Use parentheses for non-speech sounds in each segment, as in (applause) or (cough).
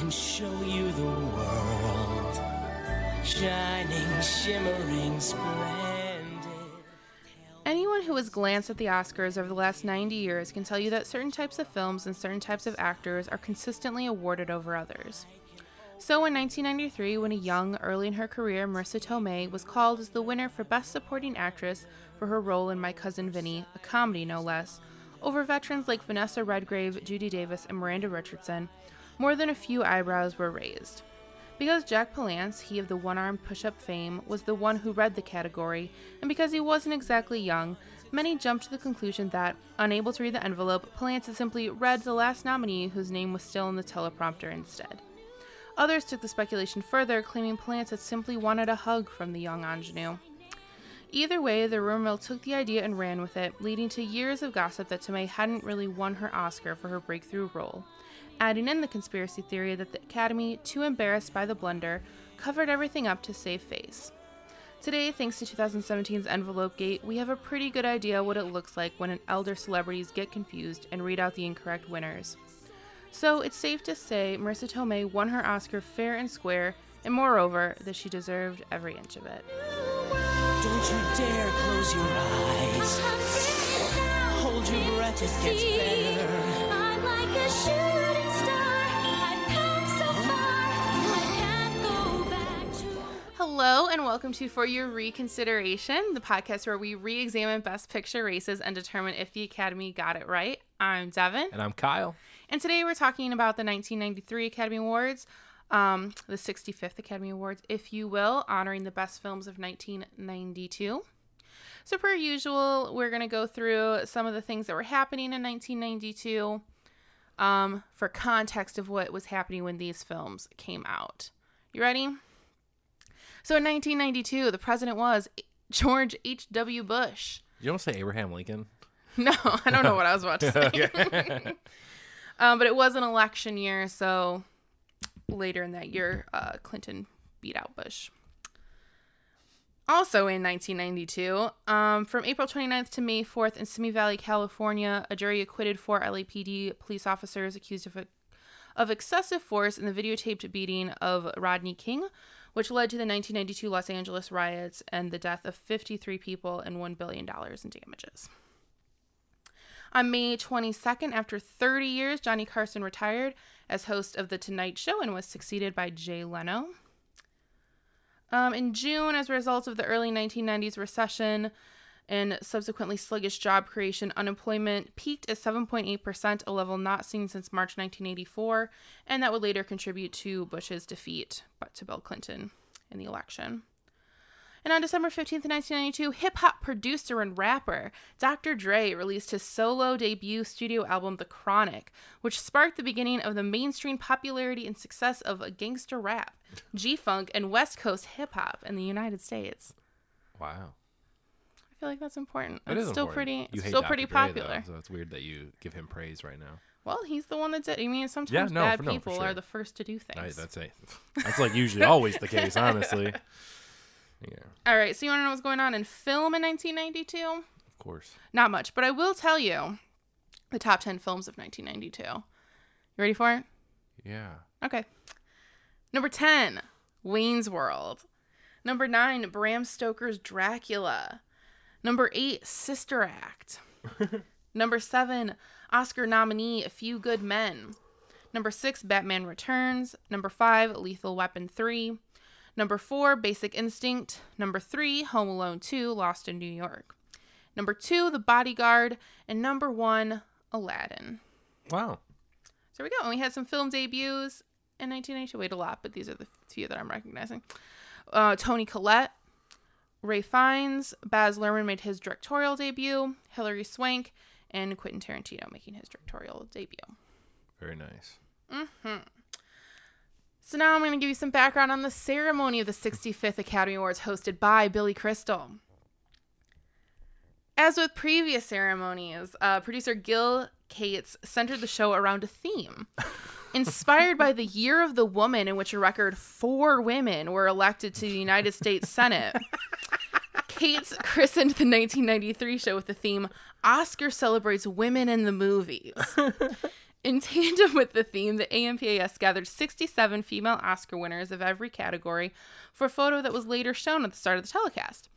can show you the world. Shining, shimmering, splendid. Anyone who has glanced at the Oscars over the last 90 years can tell you that certain types of films and certain types of actors are consistently awarded over others. So in 1993, when a young, early in her career, Marisa Tomei was called as the winner for Best Supporting Actress for her role in My Cousin Vinny, a comedy no less, over veterans like Vanessa Redgrave, Judy Davis, and Miranda Richardson, more than a few eyebrows were raised. Because Jack Palance, he of the one armed push up fame, was the one who read the category, and because he wasn't exactly young, many jumped to the conclusion that, unable to read the envelope, Palance had simply read the last nominee whose name was still in the teleprompter instead. Others took the speculation further, claiming Palance had simply wanted a hug from the young ingenue. Either way, the rumor mill took the idea and ran with it, leading to years of gossip that Tomei hadn't really won her Oscar for her breakthrough role, adding in the conspiracy theory that the Academy, too embarrassed by the blunder, covered everything up to save face. Today, thanks to 2017's Envelope Gate, we have a pretty good idea what it looks like when an elder celebrities get confused and read out the incorrect winners. So it's safe to say Marisa Tomei won her Oscar fair and square, and moreover, that she deserved every inch of it. Don't you dare close your eyes. Hold your breath, it gets better. Hello, and welcome to For Your Reconsideration, the podcast where we re examine Best Picture races and determine if the Academy got it right. I'm Devin, And I'm Kyle. and today we're talking about the 1993 Academy Awards, um, the 65th Academy Awards, if you will, honoring the best films of 1992. So, per usual, we're going to go through some of the things that were happening in 1992 um, for context of what was happening when these films came out. You ready? So, in 1992, the president was (laughs) George H.W. Bush. You don't say Abraham Lincoln? (laughs) No, I don't know what I was about to (laughs) say. um, but it was an election year, so later in that year, uh, Clinton beat out Bush. Also in 1992, um, from April 29th to May 4th in Simi Valley, California, a jury acquitted four LAPD police officers accused of, of excessive force in the videotaped beating of Rodney King, which led to the 1992 Los Angeles riots and the death of 53 people and $1 billion in damages. On May 22nd, after 30 years, Johnny Carson retired as host of The Tonight Show and was succeeded by Jay Leno. Um, in June, as a result of the early 1990s recession and subsequently sluggish job creation, unemployment peaked at 7.8%, a level not seen since March 1984, and that would later contribute to Bush's defeat but to Bill Clinton in the election. And on December 15th, 1992, hip hop producer and rapper Dr. Dre released his solo debut studio album, The Chronic, which sparked the beginning of the mainstream popularity and success of gangster rap, G Funk, and West Coast hip hop in the United States. Wow. I feel like that's important. It's still important. pretty, You it's hate still Dr. pretty Dre, though, popular. so it's weird that you give him praise right now. Well, he's the one that did. I mean, sometimes no, bad for- no, people sure. are the first to do I, things. that's a, (laughs) that's like usually always the case, honestly. (laughs) Yeah, All right, so you want to know what's going on in film in 1992? of course. Not much, but I will tell you the top 10 films of 1992. You ready for it? Yeah. Okay. Number 10, Wayne's World. Number 9, Bram Stoker's Dracula. Number 8, Sister Act. (laughs) Number 7, Oscar nominee A Few Good Men. Number 6, Batman Returns. Number 5, Lethal Weapon 3. Number 4, Basic Instinct. Number 3, Home Alone 2, Lost in New York. Number 2, The Bodyguard. And number 1, Aladdin. Wow. So there we go. And we had some film debuts in 1992. Wait a lot, but these are the few that I'm recognizing. Uh, Toni Collette, Ray Fiennes, Baz Luhrmann made his directorial debut, Hilary Swank, and Quentin Tarantino making his directorial debut. Very nice. So now I'm going to give you some background on the ceremony of the 65th Academy Awards hosted by Billy Crystal. As with previous ceremonies, uh, producer Gil Cates centered the show around a theme. (laughs) Inspired by the Year of the Woman, in which a record four women were elected to the United States Senate, Cates christened the 1993 show with the theme Oscar celebrates women in the movies. In tandem with the theme, the AMPAS gathered 67 female Oscar winners of every category for a photo that was later shown at the start of the telecast.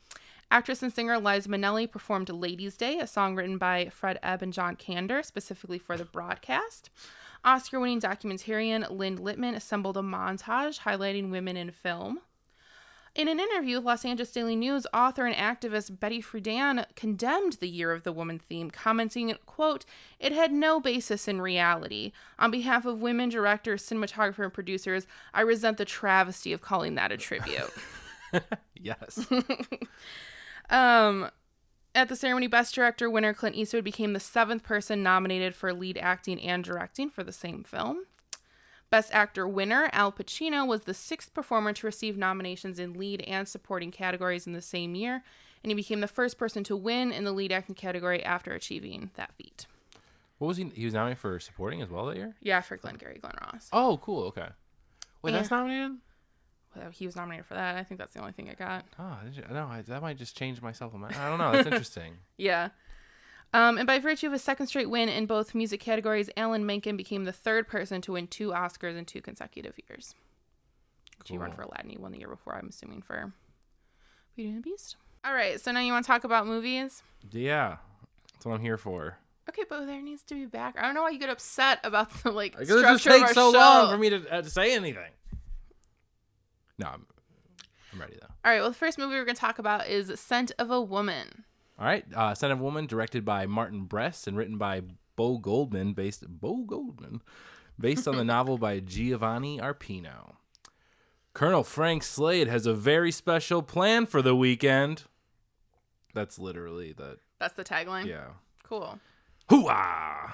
Actress and singer Liza Minnelli performed Ladies' Day, a song written by Fred Ebb and John Kander specifically for the broadcast. Oscar winning documentarian Lynn Littman assembled a montage highlighting women in film. In an interview with Los Angeles Daily News, author and activist Betty Friedan condemned the Year of the Woman theme, commenting, quote, It had no basis in reality. On behalf of women directors, cinematographer, and producers, I resent the travesty of calling that a tribute. (laughs) Yes. (laughs) Um, at the ceremony, Best Director winner Clint Eastwood became the seventh person nominated for lead acting and directing for the same film. Best Actor winner Al Pacino was the sixth performer to receive nominations in lead and supporting categories in the same year, and he became the first person to win in the lead acting category after achieving that feat. what was he? He was nominated for supporting as well that year. Yeah, for Glenn Glengarry Glen Ross. Oh, cool. Okay. Wait, Yeah. that's nominated. He was nominated for that. I think that's the only thing I got. Oh, did you, no, I, that might just change my myself. I don't know. That's (laughs) interesting. Yeah. Um, and by virtue of a second straight win in both music categories, Alan Menken became the third person to win two Oscars in two consecutive years. She won for Aladdin. He won the year before, I'm assuming, for Beauty and the Beast. All right, so now you want to talk about movies? yeah, that's what I'm here for. Okay, but there needs to be back. I don't know why you get upset about the like Because it just takes so show. long for me to, uh, to say anything. No, I'm, I'm ready though. All right, well, the first movie we're going to talk about is Scent of a Woman. All right, uh, Son of a Woman, directed by Martin Brest and written by Bo Goldman, based Bo Goldman, based on the (laughs) novel by Giovanni Arpino. Colonel Frank Slade has a very special plan for the weekend. That's literally the That's the tagline. yeah. Cool. Hooah!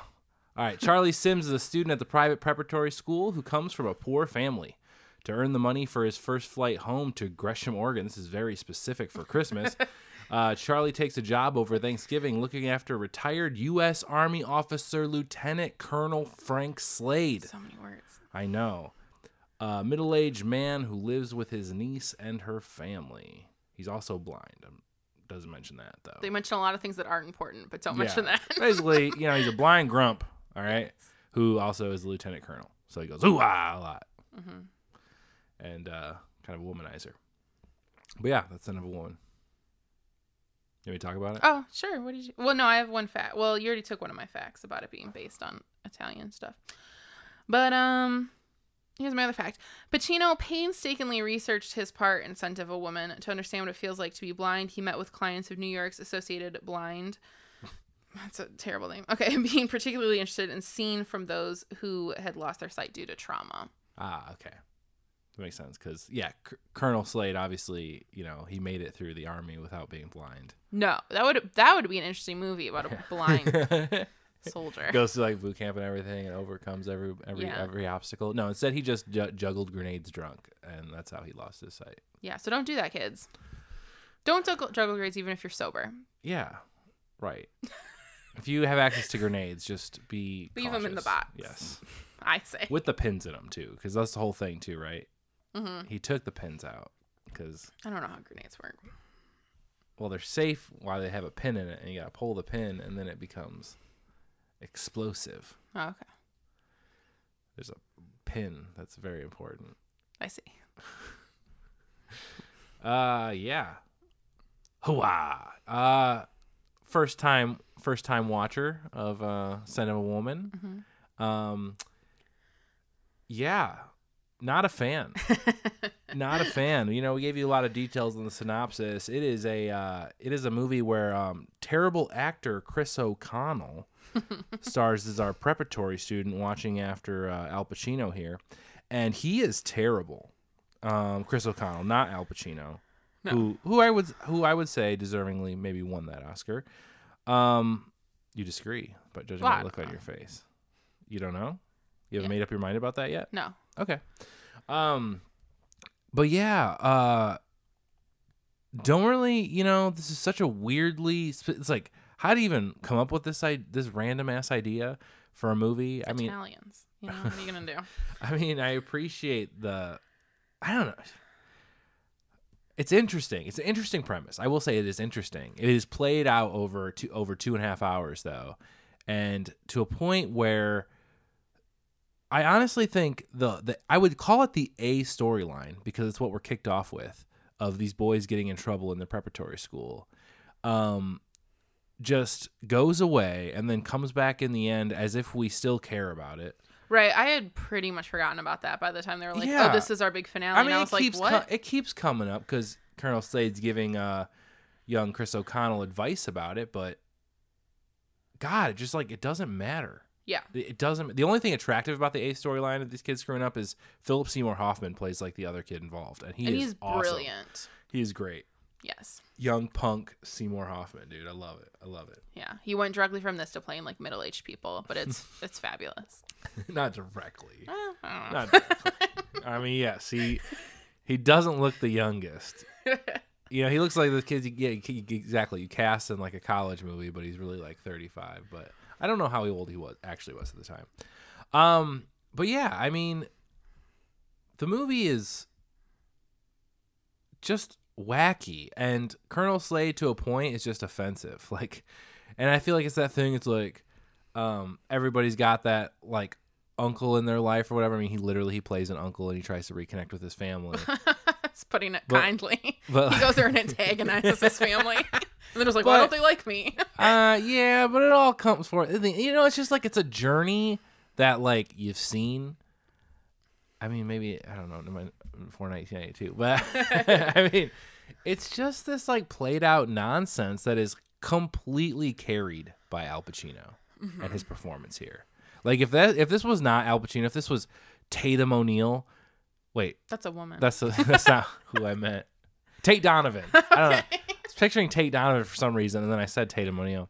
All right, Charlie Simms is a student at the private preparatory school who comes from a poor family. To earn the money for his first flight home to Gresham, Oregon, this is very specific for Christmas. (laughs) uh, Charlie takes a job over Thanksgiving looking after retired U.S. Army officer Lieutenant Colonel Frank Slade. So many words. I know. A middle aged man who lives with his niece and her family. He's also blind. Um, doesn't mention that, though. They mention a lot of things that aren't important, but don't mention that. Basically, (laughs) you know, he's a blind grump, all right, who also is a lieutenant colonel. So he goes, ooh, ah, a lot. Mm-hmm. And uh, kind of a womanizer. But yeah, that's the end of a woman. You want me talk about it? Oh, sure. What did you? Well, no, I have one fact. Well, you already took one of my facts about it being based on Italian stuff. But um, here's my other fact. Pacino painstakingly researched his part in *Scent of a Woman* to understand what it feels like to be blind. He met with clients of New York's Associated Blind. (laughs) That's a terrible name. Okay, (laughs) being particularly interested in seeing from those who had lost their sight due to trauma. Ah, okay. That makes sense because, yeah, C- Colonel Slade, obviously, you know, he made it through the army without being blind. No, that would that would be an interesting movie about a (laughs) blind soldier. (laughs) Goes to like boot camp and everything and overcomes every every Yeah. every obstacle. No, instead he just ju- juggled grenades drunk, and that's how he lost his sight. Yeah, so don't do that, kids. Don't juggle, juggle grades even if you're sober. Yeah, right. (laughs) if you have access to grenades, just be leave them in the cautious. box. Yes, I say. with the pins in them too, because that's the whole thing too, right? Hmm He took the pins out because I don't know how grenades work. well, they're safe while they have a pin in it, and you gotta pull the pin, and then it becomes explosive. Oh, okay. There's a pin that's very important. I see. (laughs) Uh, yeah. Hooah! Uh, first time, first time watcher of uh, Scent of a Woman. Um, yeah, not a fan. (laughs) not a fan. You know, we gave you a lot of details in the synopsis. It is a, uh, it is a movie where um, terrible actor Chris O'Connell (laughs) stars as our preparatory student watching after uh, Al Pacino here, and he is terrible. Um, Chris O'Connell, not Al Pacino, who who I would who I would say deservingly maybe won that Oscar. Um, you disagree, but judging by the look on your face, you don't know. You haven't Yeah. made up your mind about that yet. No. Okay. Um but yeah, uh don't really, you know, this is such a weirdly it's like how do you even come up with this I- this random ass idea for a movie? I mean, Italians. You know, what are you going to do? (laughs) I mean, I appreciate the I don't know. It's interesting. It's an interesting premise. I will say it is interesting. It is played out over two over two and a half hours though. And to a point where I honestly think the, the I would call it the A storyline because it's what we're kicked off with of these boys getting in trouble in the preparatory school. Um, just goes away and then comes back in the end as if we still care about it. Right. I had pretty much forgotten about that by the time they were like, Yeah. "Oh, this is our big finale." I mean, and I it was like, keeps "What?" co- it keeps coming up because Colonel Slade's giving uh, young Chris O'Connell advice about it, but God, it just like it doesn't matter. Yeah. It doesn't. The only thing attractive about the A storyline of these kids screwing up is Philip Seymour Hoffman plays like the other kid involved, and he and is he's awesome. brilliant. He is great. Yes. Young punk Seymour Hoffman, dude. I love it. I love it. Yeah. He went directly from this to playing like middle-aged people, but it's (laughs) it's fabulous. (laughs) Not directly. I don't know. Not directly. I mean, yes, he he doesn't look the youngest. (laughs) You know, he looks like the kids. You get you- exactly. You cast in like a college movie, but he's really like thirty five. But I don't know how old he was actually was at the time. Um, but yeah, I mean, the movie is just wacky, and Colonel Slade to a point is just offensive. (laughs) Like, and I feel like it's that thing. It's like, um, everybody's got that like uncle in their life or whatever. I mean, he literally he plays an uncle and he tries to reconnect with his family. (laughs) it's putting it But- kindly. but- he goes there and antagonizes his family. (laughs) and then it's like, why don't they like me? (laughs) Uh, yeah, but it all comes for it. you know. It's just like it's a journey that like you've seen. I mean, maybe I don't know before 1992, but (laughs) I mean, it's just this like played out nonsense that is completely carried by Al Pacino and his performance here. Like if that if this was not Al Pacino, if this was Tatum O'Neal, wait, That's a woman. that's (laughs) that's not who I meant. Tate Donovan. I don't know. I picturing Tate Donovan for some reason, and then I said Tatum O'Neal.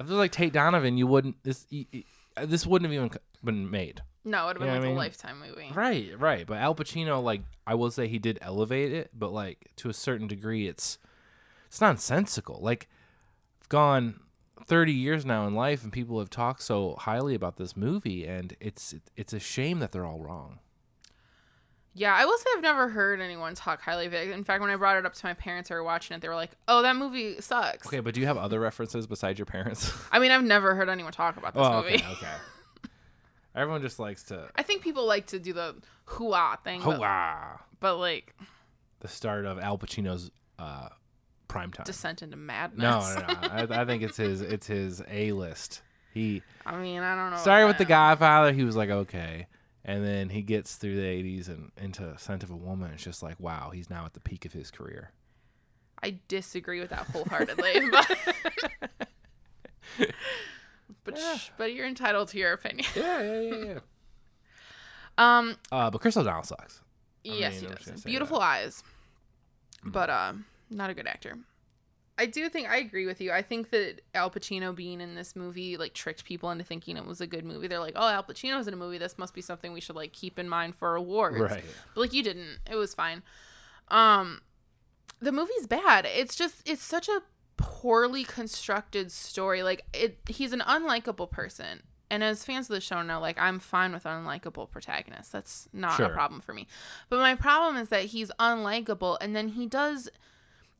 If it was like Tate Donovan, you wouldn't this y- y- uh, this wouldn't have even been made. no, it would have You know been what I mean? a lifetime movie. Right, right. But Al Pacino, like I will say, he did elevate it, but like to a certain degree, it's it's nonsensical. Like I've gone thirty years now in life, and people have talked so highly about this movie, and it's it's a shame that they're all wrong. Yeah, I will say I've never heard anyone talk highly of it. In fact, when I brought it up to my parents who were watching it, they were like, "Oh, that movie sucks." Okay, but do you have other references besides your parents? (laughs) I mean, I've never heard anyone talk about this oh, movie. okay, okay. (laughs) Everyone just likes to I think people like to do the hoo-ah thing, Hooah! but like The start of Al Pacino's uh, prime time. descent into madness. No, no, (laughs) no. I, I think it's his. It's his A list. He I mean, I don't know. started with The. Godfather. He was like, okay, and then he gets through the '80s and into Scent of a Woman. It's just like, wow, he's now at the peak of his career. I disagree with that wholeheartedly, (laughs) but (laughs) but, sh- but you're entitled to your opinion. Yeah, yeah, yeah, yeah. (laughs) Um, uh, but Chris O'Donnell sucks. yes, mean, he I'm just gonna does. Beautiful that. eyes, but uh, not a good actor. I do think I agree with you. I think that Al Pacino being in this movie like tricked people into thinking it was a good movie. They're like, "Oh, Al Pacino's in a movie. This must be something we should like keep in mind for awards." Right. But like you didn't. It was fine. Um the movie's bad. It's just it's such a poorly constructed story. Like it he's an unlikable person. And as fans of the show know, like I'm fine with unlikable protagonists. That's not Sure. a problem for me. But my problem is that he's unlikable and then he does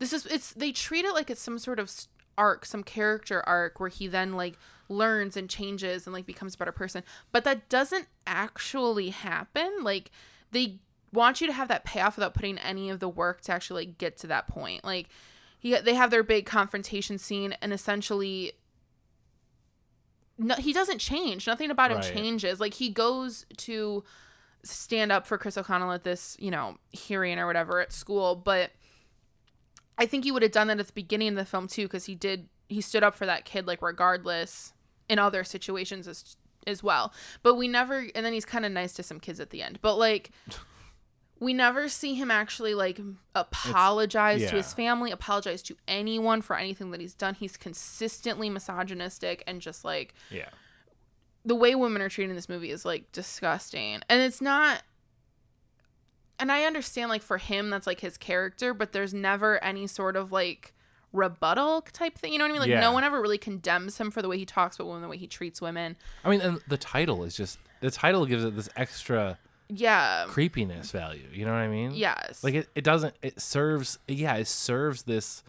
this is it's they treat it like it's some sort of arc, some character arc where he then like learns and changes and like becomes a better person. But that doesn't actually happen. Like they want you to have that payoff without putting any of the work to actually like, get to that point. Like he they have their big confrontation scene and essentially no, he doesn't change. Nothing about him Right. changes. Like he goes to stand up for Chris O'Connell at this, you know, hearing or whatever at school, but I think he would have done that at the beginning of the film too cuz he did he stood up for that kid like regardless in other situations as as well. But we never and then he's kind of nice to some kids at the end. But like we never see him actually like apologize to his family, apologize to anyone for anything that he's done. He's consistently misogynistic and just like Yeah. the way women are treated in this movie is like disgusting. And it's not and I understand like for him that's like his character, but there's never any sort of like rebuttal type thing. You know what I mean? Like Yeah. no one ever really condemns him for the way he talks about women, the way he treats women. I mean, and the title is just the title gives it this extra Yeah. creepiness value. You know what I mean? Yes. Like it, it doesn't. It serves. Yeah, it serves this.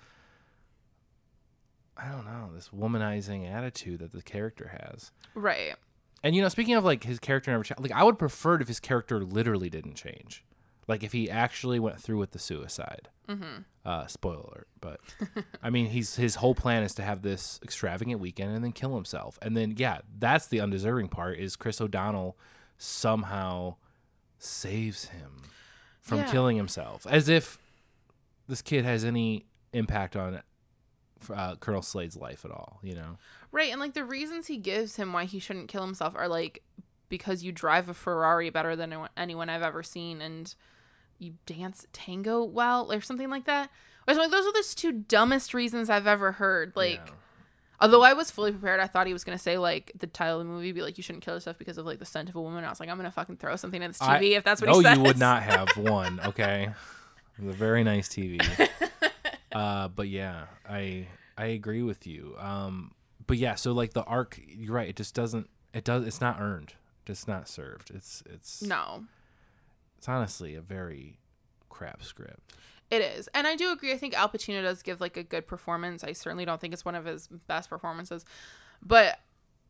I don't know this womanizing attitude that the character has. right. And you know, speaking of like his character never changed, like I would prefer it if his character literally didn't change, like if he actually went through with the suicide. Mm-hmm. Uh, spoiler alert, but I mean, he's his whole plan is to have this extravagant weekend and then kill himself, and then yeah, that's the undeserving part is Chris O'Donnell somehow saves him from Yeah. killing himself, as if this kid has any impact on uh, Colonel Slade's life at all. You know. Right, and like the reasons he gives him why he shouldn't kill himself are like because you drive a Ferrari better than anyone- anyone I've ever seen, and you dance tango well, or something like that. I was like, those are the two dumbest reasons I've ever heard. Like, Yeah. although I was fully prepared, I thought he was gonna say like the title of the movie be like, "You shouldn't kill yourself because of like the scent of a woman." I was like, I'm gonna fucking throw something at this I- TV if that's what no, he says. you would not have (laughs) one. Okay, it was a very nice TV. (laughs) uh, but yeah, I I agree with you. Um, but yeah, so like the arc, you're right. It just doesn't. It does. It's not earned. Just not served. It's it's No, it's honestly a very crap script. It is. And I do agree. I think Al Pacino does give like a good performance. I certainly don't think it's one of his best performances. But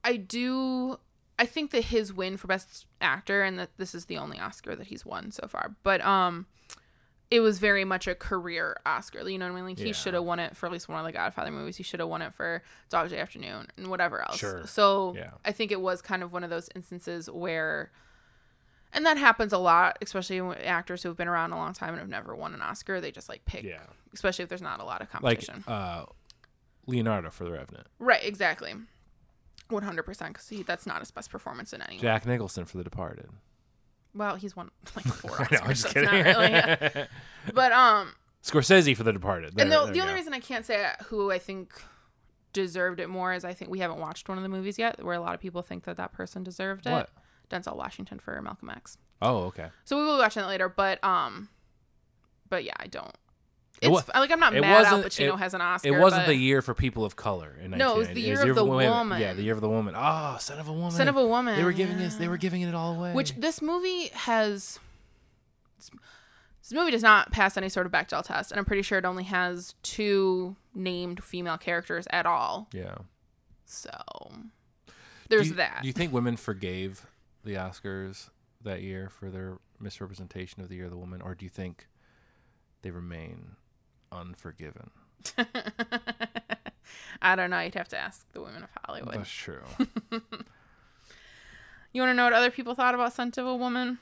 I do I think that his win for best actor and that this is the only Oscar that he's won so far. But um it was very much a career Oscar. You know what I mean? Like he should have won it for at least one of the Godfather movies. He should have won it for Dog Day Afternoon and whatever else. Sure. So Yeah. I think it was kind of one of those instances where and that happens a lot, especially with actors who have been around a long time and have never won an Oscar. They just like pick, Yeah. especially if there's not a lot of Like competition. uh, Leonardo for The Revenant, right, exactly. 100% because that's not his best performance in any. Jack Nicholson for The Departed. Well, he's won like (laughs) four I Oscars. know, I'm just so kidding. really- yeah. (laughs) But, um, Scorsese for The Departed. and the, the only go. reason I can't say who I think deserved it more is I think we haven't watched one of the movies yet where a lot of people think that that person deserved it. Denzel Washington for Malcolm X. Oh, okay. So we will be watching that later, but um, but yeah, I don't. It It's wa- like I'm not mad Al Pacino it- has an Oscar. It wasn't the year for people of color in No, it was the 1990. year of the woman. Yeah, the year of the woman. Oh, son of a woman. Son of a woman. They were giving yeah. us. They were giving it all away. Which this movie has. This movie does not pass any sort of Bechdel test, and I'm pretty sure it only has two named female characters at all. Yeah. So there's do you, that. Do you think women forgave the Oscars that year for their misrepresentation of the year of the woman, or do you think they remain unforgiven? (laughs) I don't know. You'd have to ask the women of Hollywood. That's true. (laughs) You want to know what other people thought about Scent of a Woman?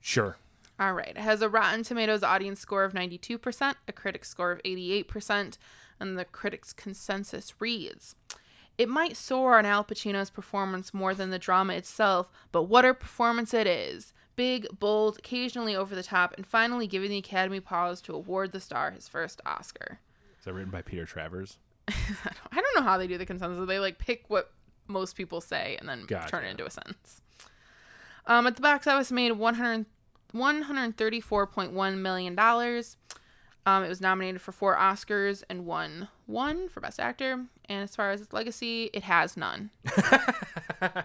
sure. All right. It has a Rotten Tomatoes audience score of 92%, a critic score of 88%, and the critics' consensus reads It might soar on Al Pacino's performance more than the drama itself, but what a performance it is! Big, bold, occasionally over the top, and finally giving the Academy pause to award the star his first Oscar. Is that written by Peter Travers? (laughs) I don't know how they do the consensus. They like pick what most people say and then turn it into a sentence. Um, at the box office, made 100, 134.1 million dollars. Um, it was nominated for four Oscars and won one for Best Actor. And as far as its legacy, it has none. (laughs)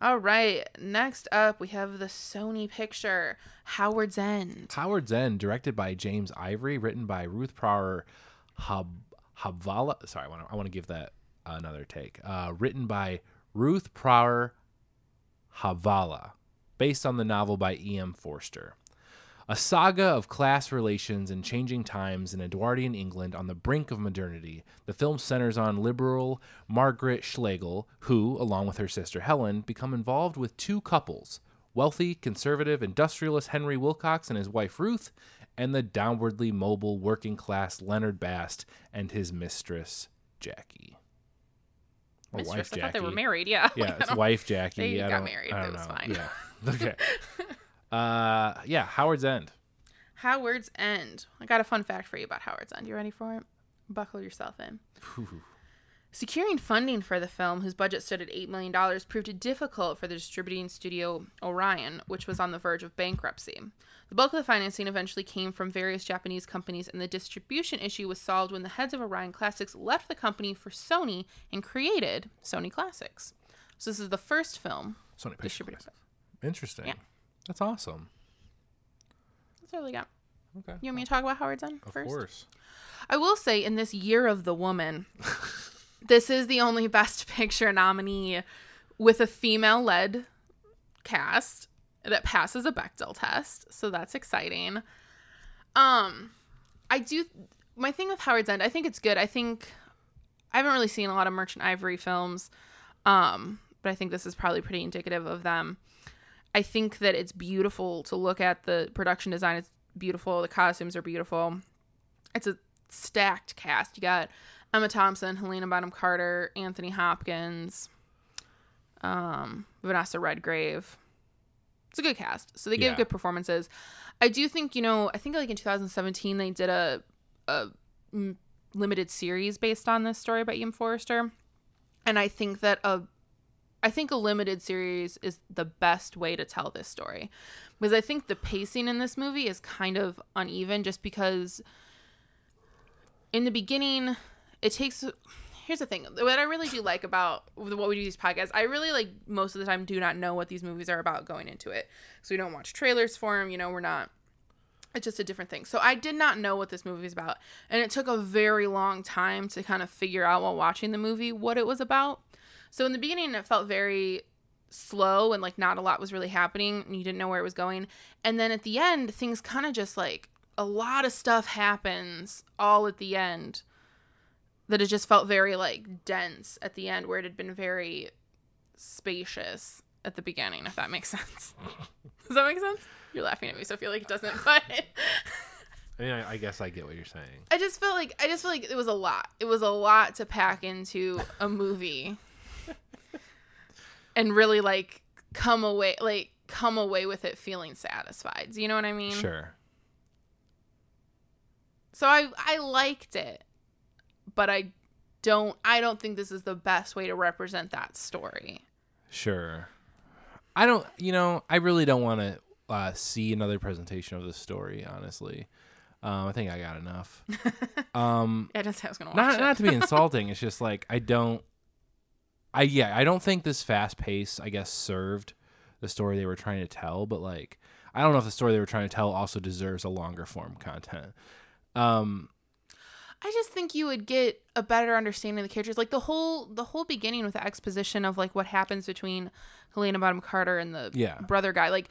All right. Next up, we have the Sony picture, Howard's End. Howard's End, directed by James Ivory, written by Ruth Prawer Hab- Jhabvala. Sorry, I want to I want to give that another take. Uh, written by Ruth Prawer Havala, based on the novel by E.M. Forster. A saga of class relations and changing times in Edwardian England on the brink of modernity, the film centers on liberal Margaret Schlegel, who, along with her sister Helen, become involved with two couples wealthy, conservative industrialist Henry Wilcox and his wife Ruth, and the downwardly mobile working class Leonard Bast and his mistress Jackie. Or Mistress, wife I thought they were married. Yeah. (laughs) Yeah, Like, I it's wife Jackie. They I got don't- married. I It was know. fine. Yeah. (laughs) Okay. (laughs) uh, yeah. Howard's End. Howard's End. I got a fun fact for you about Howard's End. You ready for it? Buckle yourself in. (laughs) Securing funding for the film, whose budget stood at $8 million, proved difficult for the distributing studio Orion, which was on the verge of bankruptcy. The bulk of the financing eventually came from various Japanese companies, and the distribution issue was solved when the heads of Orion Classics left the company for Sony and created Sony Classics. So, this is the first film Sony Pictures. Interesting. Yeah. That's awesome. That's all we got. Okay. You want me to talk about Howard's End Of first? course. I will say, in this year of the woman, (laughs) this is the only Best Picture nominee with a female led cast that passes a Bechdel test. So that's exciting. Um I do my thing with Howard's End, I think it's good. I think I haven't really seen a lot of Merchant Ivory films. Um, but I think this is probably pretty indicative of them. I think that it's beautiful to look at the production design. It's beautiful. The costumes are beautiful. It's a stacked cast. You got Emma Thompson, Helena Bonham Carter, Anthony Hopkins, um, Vanessa Redgrave. It's a good cast. So they give Yeah. good performances. I do think, you know, I think like in 2017 they did a a limited series based on this story by E.M. Forster. And I think that a I think a limited series is the best way to tell this story. Because I think the pacing in this movie is kind of uneven just because in the beginning it takes here's the thing what i really do like about what we do these podcasts i really like most of the time do not know what these movies are about going into it. So we don't watch trailers for them you know we're not it's just a different thing. So i did not know what this movie is about. And it took a very long time to kind of figure out while watching the movie what it was about so in the beginning it felt very slow and like not a lot was really happening and you didn't know where it was going. And then at the end things kind of just like a lot of stuff happens all at the end that it just felt very like dense at the end where it had been very spacious at the beginning if that makes sense. (laughs) Does that make sense? You're laughing at me so i feel like it doesn't (laughs) but I mean, I, I guess I get what you're saying. i just felt like i just feel like it was a lot. It was a lot to pack into a movie and really like come away like come away with it feeling satisfied do you know what i mean Sure. So I I liked it, but I don't I don't think this is the best way to represent that story. Sure. I don't, you know, I really don't want to uh, see another presentation of this story, honestly. Um, I think I got enough. (laughs) um, I say I was gonna watch not it. not to be (laughs) insulting. It's just like I don't. I yeah, I don't think this fast pace, I guess, served the story they were trying to tell. But like, I don't know if the story they were trying to tell also deserves a longer form content. Um, I just think you would get a better understanding of the characters. Like the whole the whole beginning with the exposition of like what happens between Helena Bonham Carter and the Yeah. brother guy, like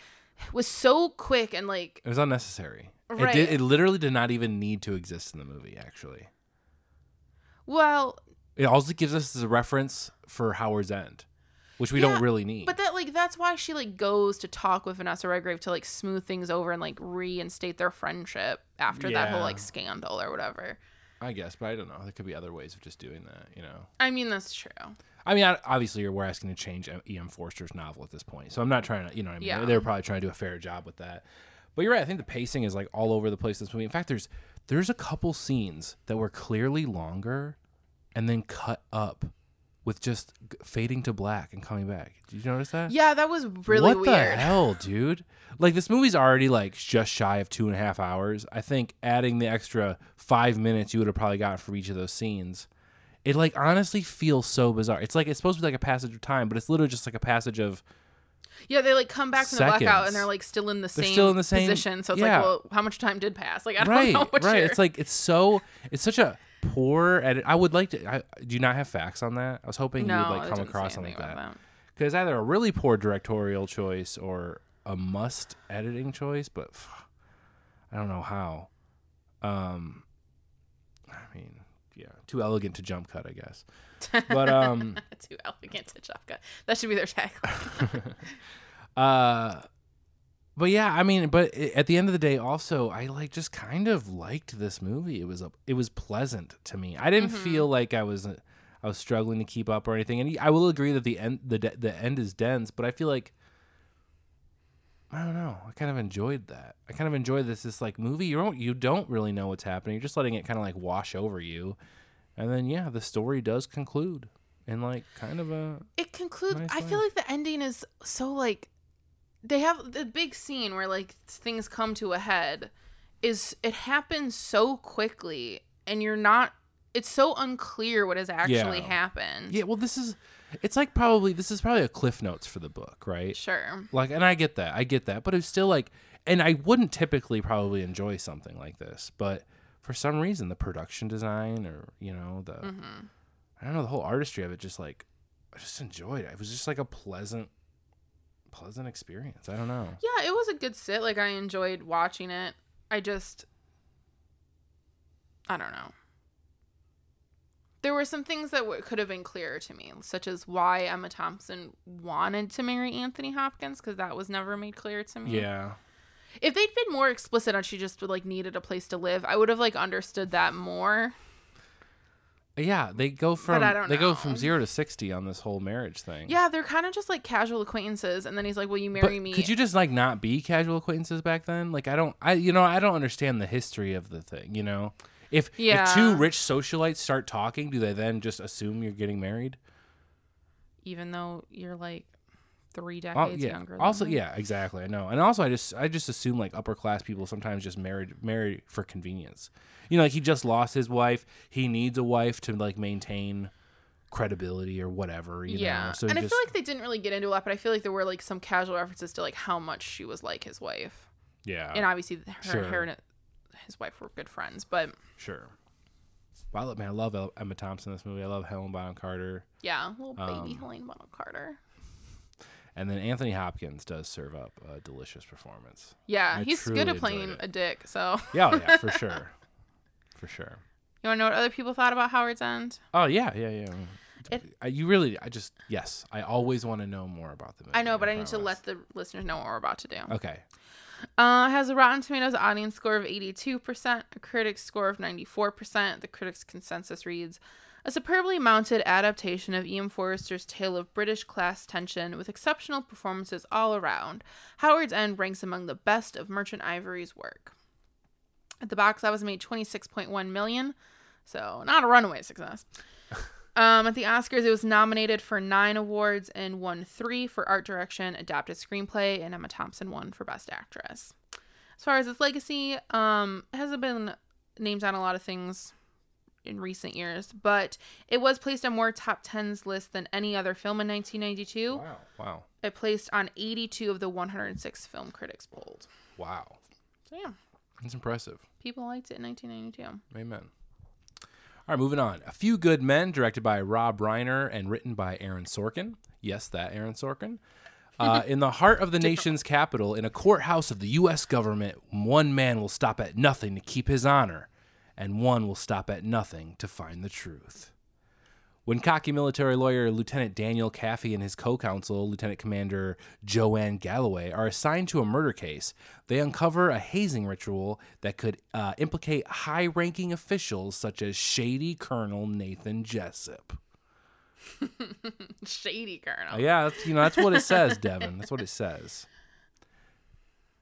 was so quick and like it was unnecessary. It Right. did. It literally did not even need to exist in the movie. Actually, well it also gives us a reference for Howard's End, which we Yeah, don't really need. But that like that's why she like goes to talk with Vanessa Redgrave to like smooth things over and like reinstate their friendship after that whole like scandal or whatever. I guess, but I don't know. There could be other ways of just doing that. You know. I mean that's true. I mean, obviously, we're asking to change E.M. Forster's novel at this point, so I'm not trying to, you know, what I mean, Yeah. they're probably trying to do a fair job with that. But you're right. I think the pacing is like all over the place. in This movie. In fact, there's there's a couple scenes that were clearly longer, and then cut up with just fading to black and coming back. Did you notice that? Yeah, that was really what the (laughs) hell, dude? Like this movie's already like just shy of two and a half hours. I think adding the extra five minutes you would have probably got for each of those scenes. It like honestly feels so bizarre. It's like it's supposed to be like a passage of time, but it's literally just like a passage of Yeah, they like come back from the blackout and they're like still in the They're same still in the same- position. So it's yeah. like, well, how much time did pass? Like I don't right, know. Right. you're- It's like it's so it's such a poor edit. I would like to. I, do you not have facts on that? I was hoping no, you would like come across something like that because either a really poor directorial choice or a must editing choice, but pff, I don't know how. Um, I mean, yeah, too elegant to jump cut, I guess. But um, (laughs) Too elegant to jump cut. That should be their tagline. (laughs) uh, but yeah, I mean, but at the end of the day, also, I like just kind of liked this movie. It was a, it was pleasant to me. I didn't mm-hmm. feel like I was, I was struggling to keep up or anything. And I will agree that the end, the de- the end is dense, but I feel like. I don't know. I kind of enjoyed that. I kind of enjoyed this this like movie. You don't you don't really know what's happening. You're just letting it kind of like wash over you, and then yeah, the story does conclude in like kind of a it concludes. Nice I feel like the ending is so like they have the big scene where like things come to a head. Is it happens so quickly and you're not. It's so unclear what has actually Yeah. happened. Yeah, well, this is. It's like probably this is probably a cliff notes for the book, right? Sure. Like, and I get that, I get that, but it's still like, and I wouldn't typically probably enjoy something like this, but for some reason, the production design or you know the, Mm-hmm. I don't know, the whole artistry of it just like I just enjoyed it. It was just like a pleasant, pleasant experience. I don't know. Yeah, it was a good sit. Like I enjoyed watching it. I just I don't know. There were some things that w- could have been clearer to me, such as why Emma Thompson wanted to marry Anthony Hopkins because that was never made clear to me. Yeah. If they'd been more explicit on she just like needed a place to live, I would have like understood that more. Yeah, they go from I don't they go know. from zero to sixty on this whole marriage thing. Yeah, they're kind of just like casual acquaintances, and then he's like, "Will you marry but me?" could you just like not be casual acquaintances back then? Like I don't, I you know I don't understand the history of the thing. You know, if Yeah. if two rich socialites start talking, do they then just assume you're getting married? Even though you're like three Oh, decades yeah. younger. Than Also, him. yeah, exactly. I know. And also, I just I just assume like upper class people sometimes just married marry for convenience. You know, like he just lost his wife. He needs a wife to like maintain credibility or whatever. You yeah. Know? So and I just, feel like they didn't really get into a lot, but I feel like there were like some casual references to like how much she was like his wife, yeah, and obviously her, sure. her and his wife were good friends. But sure. Love- man, I love Emma Thompson in this movie. I love Helen Bonham Carter, yeah, little baby Um, Helena Bonham Carter. And then Anthony Hopkins does serve up a delicious performance. Yeah, I he's good at playing a dick. So Yeah, oh, yeah, for (laughs) sure, for sure. you want to know what other people thought about Howard's End? Oh yeah, yeah, yeah. It- I, you really, I just yes, I always want to know more about the movie. I know, but I need promise. to let the listeners know what we're about to do. Okay. Uh, has a Rotten Tomatoes audience score of 82%, a critics score of 94%. The critics' consensus reads A superbly mounted adaptation of E.M. Forster's tale of British class tension with exceptional performances all around. Howard's End ranks among the best of Merchant Ivory's work. At the box office, made 26.1 million, so not a runaway success. (laughs) Um, at the Oscars, it was nominated for nine awards and won three for art direction, adapted screenplay, and Emma Thompson won for best actress. As far as its legacy, um, it hasn't been named on a lot of things in recent years, but it was placed on more top tens list than any other film in 1992. Wow. Wow. It placed on 82 of the 106 film critics polled. Wow. So yeah, That's impressive. people liked it in 1992. Amen. All right, moving on. A Few Good Men, directed by Rob Reiner and written by Aaron Sorkin. Yes, that Aaron Sorkin. Uh, (laughs) in the heart of the nation's capital, in a courthouse of the U.S. government, one man will stop at nothing to keep his honor, and one will stop at nothing to find the truth. When cocky military lawyer Lieutenant Daniel Kaffee and his co counsel, Lieutenant Commander Joanne Galloway, are assigned to a murder case, they uncover a hazing ritual that could uh, implicate high ranking officials such as shady Colonel Nathan Jessep. (laughs) Shady Colonel. Uh, yeah, that's, you know, that's what it says, Devin. That's what it says.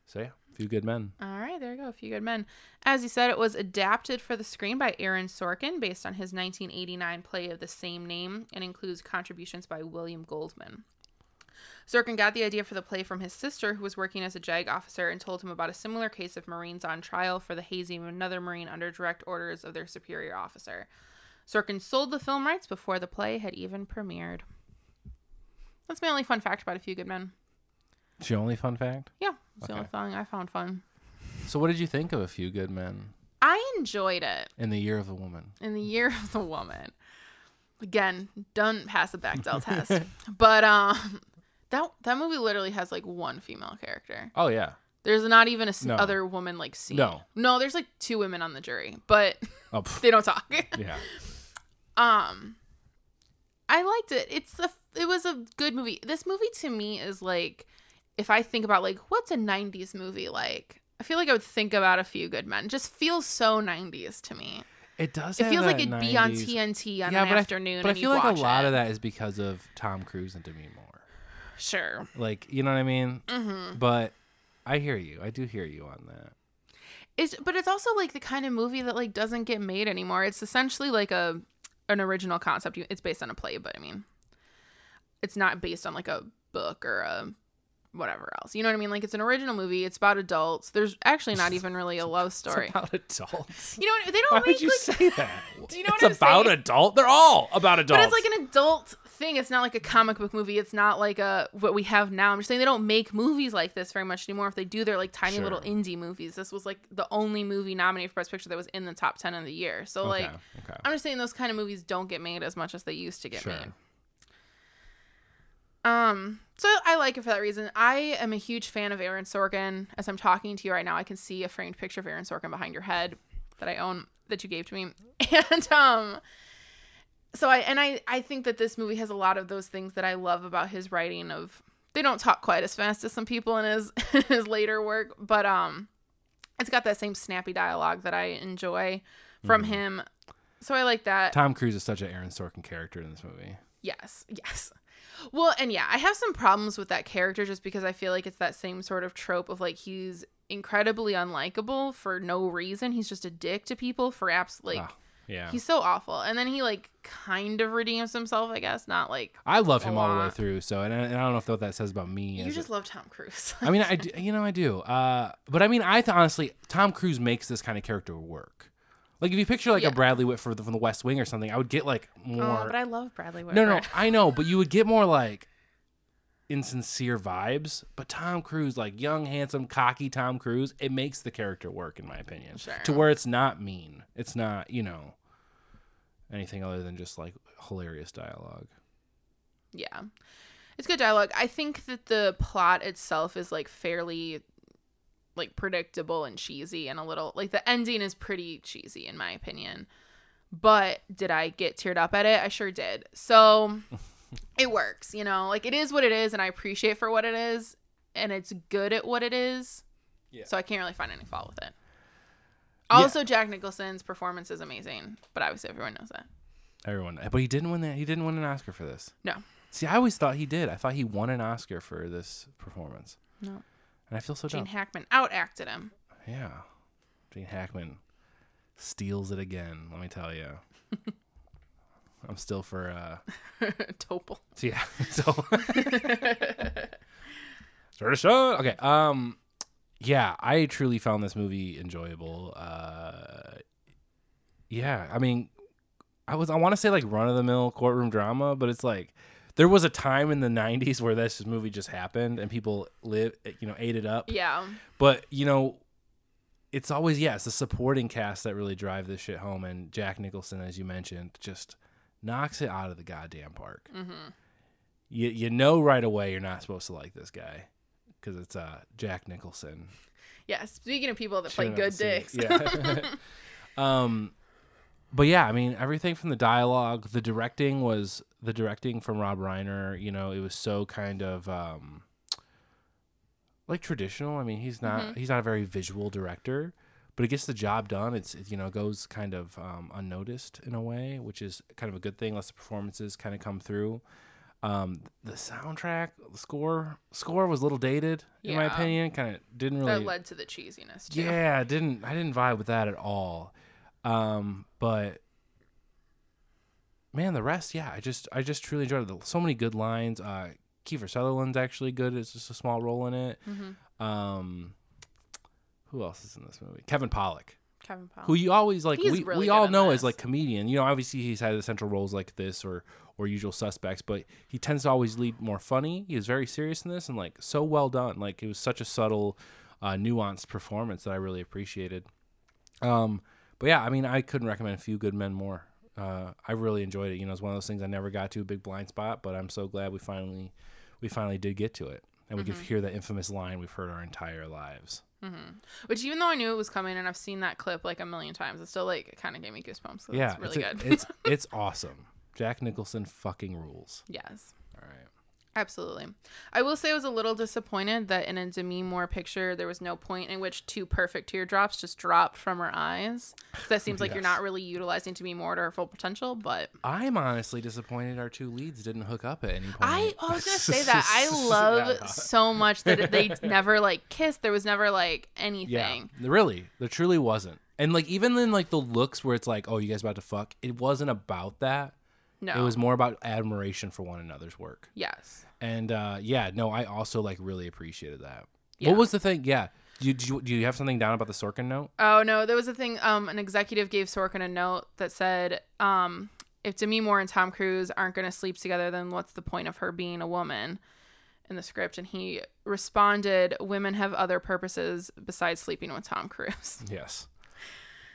So, yeah, few good men. All right, there you go. A few good men. As you said, it was adapted for the screen by Aaron Sorkin based on his 1989 play of the same name and includes contributions by William Goldman. Sorkin got the idea for the play from his sister, who was working as a JAG officer, and told him about a similar case of Marines on trial for the hazing of another Marine under direct orders of their superior officer. Sorkin sold the film rights before the play had even premiered. That's my only fun fact about A Few Good Men. It's your only fun fact? Yeah, it's the only thing I found fun. So, what did you think of A Few Good Men I enjoyed it. in the Year of the Woman? in the year of the woman. Again, don't pass the Bechdel (laughs) test. But um that that movie literally has like one female character. Oh, yeah. There's not even a s- No. other woman like scene. No. No, there's like two women on the jury, but Oh, (laughs) pff, they don't talk. (laughs) yeah. um I liked it. It's a it was a good movie. This movie to me is like if I think about like what's a 90s movie like? I feel like I would think about a few good men. It just feels so 90s to me. It does. It feels like it'd be on TNT on yeah, an but afternoon. I, but I feel like a lot it. of that is because of Tom Cruise and Demi Moore. Sure. Like, you know what I mean? Mm-hmm. But I hear you. I do hear you on that. It's but it's also like the kind of movie that like doesn't get made anymore. It's essentially like a an original concept. It's based on a play, but I mean, it's not based on like a book or a whatever else. You know what I mean? Like it's an original movie. It's about adults. There's actually not even really a (laughs) love story. It's about adults. You know what? They don't Why make would you like, say that? (laughs) Do you know it's what I'm about saying? adult. They're all about adults. But it's like an adult thing. It's not like a comic book movie. It's not like a what we have now. I'm just saying they don't make movies like this very much anymore. If they do, they're like tiny Sure. little indie movies. This was like the only movie nominated for Best Picture that was in the top ten of the year. So okay. like, okay. I'm just saying those kind of movies don't get made as much as they used to get Sure. made. Um, so I like it for that reason. I am a huge fan of Aaron Sorkin. As I'm talking to you right now, I can see a framed picture of Aaron Sorkin behind your head that I own that you gave to me. (laughs) And um so I and I I think that this movie has a lot of those things that I love about his writing of they don't talk quite as fast as some people in his (laughs) his later work, but um it's got that same snappy dialogue that I enjoy from him. So I like that. Tom Cruise is such an Aaron Sorkin character in this movie. Yes, (laughs) yes. Well, and yeah, I have some problems with that character just because I feel like it's that same sort of trope of like he's incredibly unlikable for no reason. He's just a dick to people for apps like Ah, yeah. he's so awful. And then he like kind of redeems himself, I guess, not like I love him all the way through. So, and I, and I don't know if what that says about me. you just love Tom Cruise. I mean, I (laughs) do, you know I do. Uh, but I mean, I th- honestly, Tom Cruise makes this kind of character work. Like if you picture like Yeah. a Bradley Whitford from The West Wing or something, I would get like oh, more. oh, but I love Bradley Whitford. no, no, I know, but you would get more (laughs) like insincere vibes. But Tom Cruise, like young, handsome, cocky Tom Cruise, it makes the character work, in my opinion, Sure. to where it's not mean. It's not, you know, anything other than just like hilarious dialogue. Yeah. It's good dialogue. I think that the plot itself is like fairly like predictable and cheesy and a little like the ending is pretty cheesy in my opinion. But did I get teared up at it? I sure did. So (laughs) it works, you know. Like it is what it is and I appreciate for what it is and it's good at what it is. Yeah. So I can't really find any fault with it. Also Jack Nicholson's performance is amazing, but obviously everyone knows that. Everyone, but he didn't win that. He didn't win an Oscar for this. No. See, I always thought he did. I thought he won an Oscar for this performance. No. And I feel so Gene dumb. Hackman outacted him. yeah. Gene Hackman steals it again, let me tell you. (laughs) I'm still for uh (laughs) Topol. so (laughs) yeah. So Start a shot. Okay. Um yeah, I truly found this movie enjoyable. Uh yeah, I mean I was I want to say like run of the mill courtroom drama, but it's like there was a time in the 90s where this movie just happened and people live you know ate it up. Yeah. But you know, it's always yeah, it's the supporting cast that really drive this shit home, and Jack Nicholson, as you mentioned, just knocks it out of the goddamn park. Mm-hmm. You you know right away you're not supposed to like this guy because it's uh Jack Nicholson. Yeah, speaking of people that play good have to say dicks. it. Yeah. (laughs) (laughs) um, but yeah, I mean everything from the dialogue, the directing was the directing from Rob Reiner. You know, it was so kind of um, like traditional. I mean, he's not Mm-hmm. he's not a very visual director, but it gets the job done. It's it, you know goes kind of um, unnoticed in a way, which is kind of a good thing. Lets the performances kind of come through. Um, the soundtrack, the score, score was a little dated in my opinion. Kind of didn't really that led to the cheesiness too. yeah, I didn't I didn't vibe with that at all. Um, but man, the rest, yeah, I just I just truly enjoyed it. So many good lines. Uh, Kiefer Sutherland's actually good. It's just a small role in it. Mm-hmm. Um, who else is in this movie? Kevin Pollak, Kevin Powell. who you always like. He's we really we all know this. as like comedian. You know, obviously he's had central roles like this or or Usual Suspects, but he tends to always lead more funny. He was very serious in this and like so well done. Like it was such a subtle, uh, nuanced performance that I really appreciated. Um, but yeah, I mean, I couldn't recommend a few good men more. Uh, I really enjoyed it. You know, it's one of those things I never got to a big blind spot, but I'm so glad we finally, we finally did get to it, and we Mm-hmm. could hear that infamous line we've heard our entire lives. Which even though I knew it was coming and I've seen that clip like a million times, it still like kind of gave me goosebumps. So yeah, really it's, good. it's (laughs) it's awesome. Jack Nicholson fucking rules. yes. Absolutely. I will say I was a little disappointed that in a Demi Moore picture, there was no point in which two perfect teardrops just dropped from her eyes. That seems like you're not really utilizing Demi Moore to her full potential, but I'm honestly disappointed our two leads didn't hook up at any point. I, oh, I was gonna say that I (laughs) love so much that they (laughs) never like kissed. There was never like anything. Yeah, really, there truly wasn't. And like even in like the looks where it's like, oh, you guys about to fuck, it wasn't about that. No, It was more about admiration for one another's work. yes. And uh, yeah, no, I also like really appreciated that. Yeah. What was the thing? Yeah, do you, do you do you have something down about the Sorkin note? Oh no, there was a thing. Um, an executive gave Sorkin a note that said, um, if Demi Moore and Tom Cruise aren't gonna sleep together, then what's the point of her being a woman? In the script, and he responded, "Women have other purposes besides sleeping with Tom Cruise." Yes.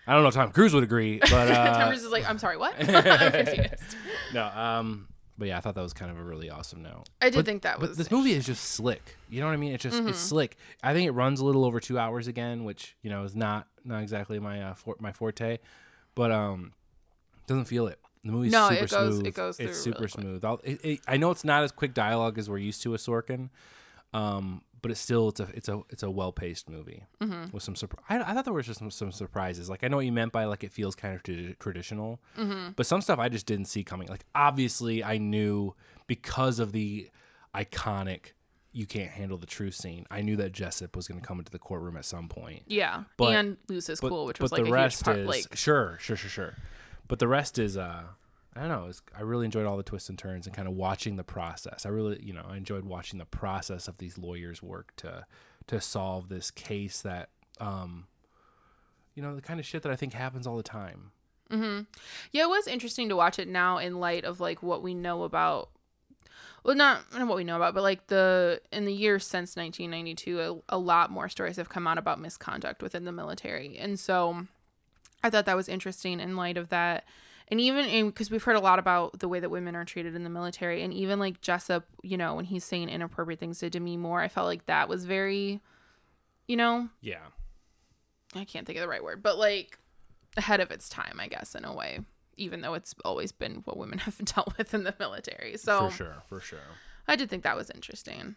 I don't know if Tom Cruise would agree, (laughs) but Tom uh, Cruise is like, "I'm sorry, what?" (laughs) (laughs) I'm confused. no. Um, but yeah, I thought that was kind of a really awesome note. I did But- think that but was this movie is just slick. You know what I mean? It's just Mm-hmm. it's slick. I think it runs a little over two hours again, which you know is not not exactly my uh, for, my forte, but um, doesn't feel it. The movie's super smooth. No, super it goes- it goes through It's super really smooth. I'll, it, it, I know it's not as quick dialogue as we're used to with Sorkin, um, but it's still it's a it's a it's a well paced movie Mm-hmm. with some. I, I thought there was just some, some surprises. Like I know what you meant by like it feels kind of tra- traditional, Mm-hmm. but some stuff I just didn't see coming. Like obviously I knew because of the iconic "you can't handle the truth" scene. I knew that Jessep was going to come into the courtroom at some point. Yeah, But- and lose his But, cool, which but was like the a rest huge part. is like, sure, sure, sure, sure. But the rest is uh I don't know. It's, I really enjoyed all the twists and turns and kind of watching the process. I really, you know, I enjoyed watching the process of these lawyers work to to solve this case that, um, you know, the kind of shit that I think happens all the time. yeah, it was interesting to watch it now in light of like what we know about. Well, not, not what we know about, but like the in the years since 1992, a, a lot more stories have come out about misconduct within the military, and so I thought that was interesting in light of that. And even because we've heard a lot about the way that women are treated in the military, and even like Jessep, you know, when he's saying inappropriate things to Demi Moore, I felt like that was very, you know, Yeah, I can't think of the right word, but like ahead of its time, I guess, in a way, even though it's always been what women (laughs) have dealt with in the military. So for sure, for sure. I did think that was interesting.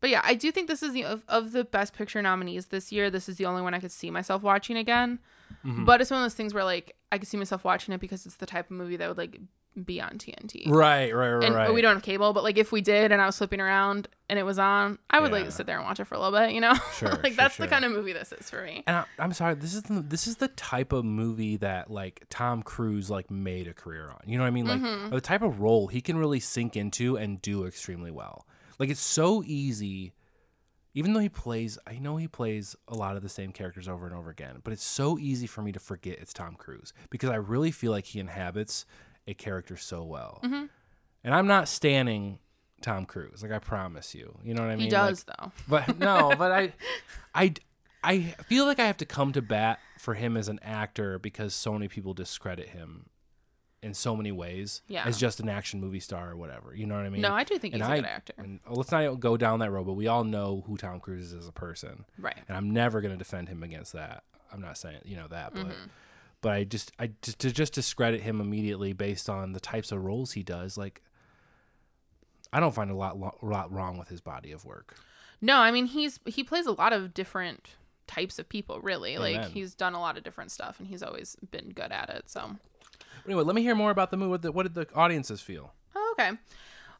But yeah, I do think this is the of, of the best picture nominees this year. This is the only one I could see myself watching again. Mm-hmm. But it's one of those things where like I could see myself watching it because it's the type of movie that would like be on TNT. Right, right, right. And right. we don't have cable, but like if we did and I was flipping around and it was on, I would like Yeah. to sit there and watch it for a little bit, you know? (laughs) Sure, like sure, that's sure. the kind of movie this is for me. And I, I'm sorry, this is the, this is the type of movie that like Tom Cruise like made a career on. You know what I mean? Like Mm-hmm. the type of role he can really sink into and do extremely well. Like it's so easy. Even though he plays, I know he plays a lot of the same characters over and over again, but it's so easy for me to forget it's Tom Cruise because I really feel like he inhabits a character so well. Mm-hmm. And I'm not standing Tom Cruise, like I promise you. You know what I mean? He Like, does though. but (laughs) no, but I, I, I feel like I have to come to bat for him as an actor because so many people discredit him in so many ways Yeah. as just an action movie star or whatever. You know what I mean? No, I do think And he's a I- good actor. And let's not go down that road, but we all know who Tom Cruise is as a person, Right. and I'm never going to defend him against that. I'm not saying you know that, but. Mm-hmm. But I just, I just to just discredit him immediately based on the types of roles he does. Like, I don't find a lot, lo- lot wrong with his body of work. No, I mean he's he plays a lot of different types of people, really. Like he's done a lot of different stuff and he's always been good at it. So Anyway, let me hear more about the movie. What, the, what did the audiences feel? Oh, okay.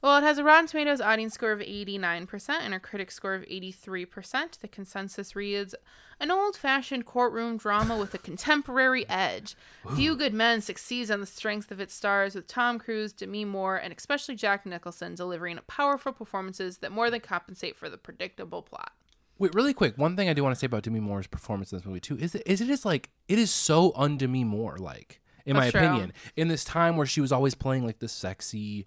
Well, it has a Rotten Tomatoes audience score of 89% and a critic score of 83%. The consensus reads An old fashioned courtroom drama with a contemporary edge. Few Good Men succeeds on the strength of its stars, with Tom Cruise, Demi Moore, and especially Jack Nicholson delivering powerful performances that more than compensate for the predictable plot. Wait, really quick. One thing I do want to say about Demi Moore's performance in this movie too is it, is it is like it is so un Demi Moore like in my That's true. opinion. In this time where she was always playing like the sexy,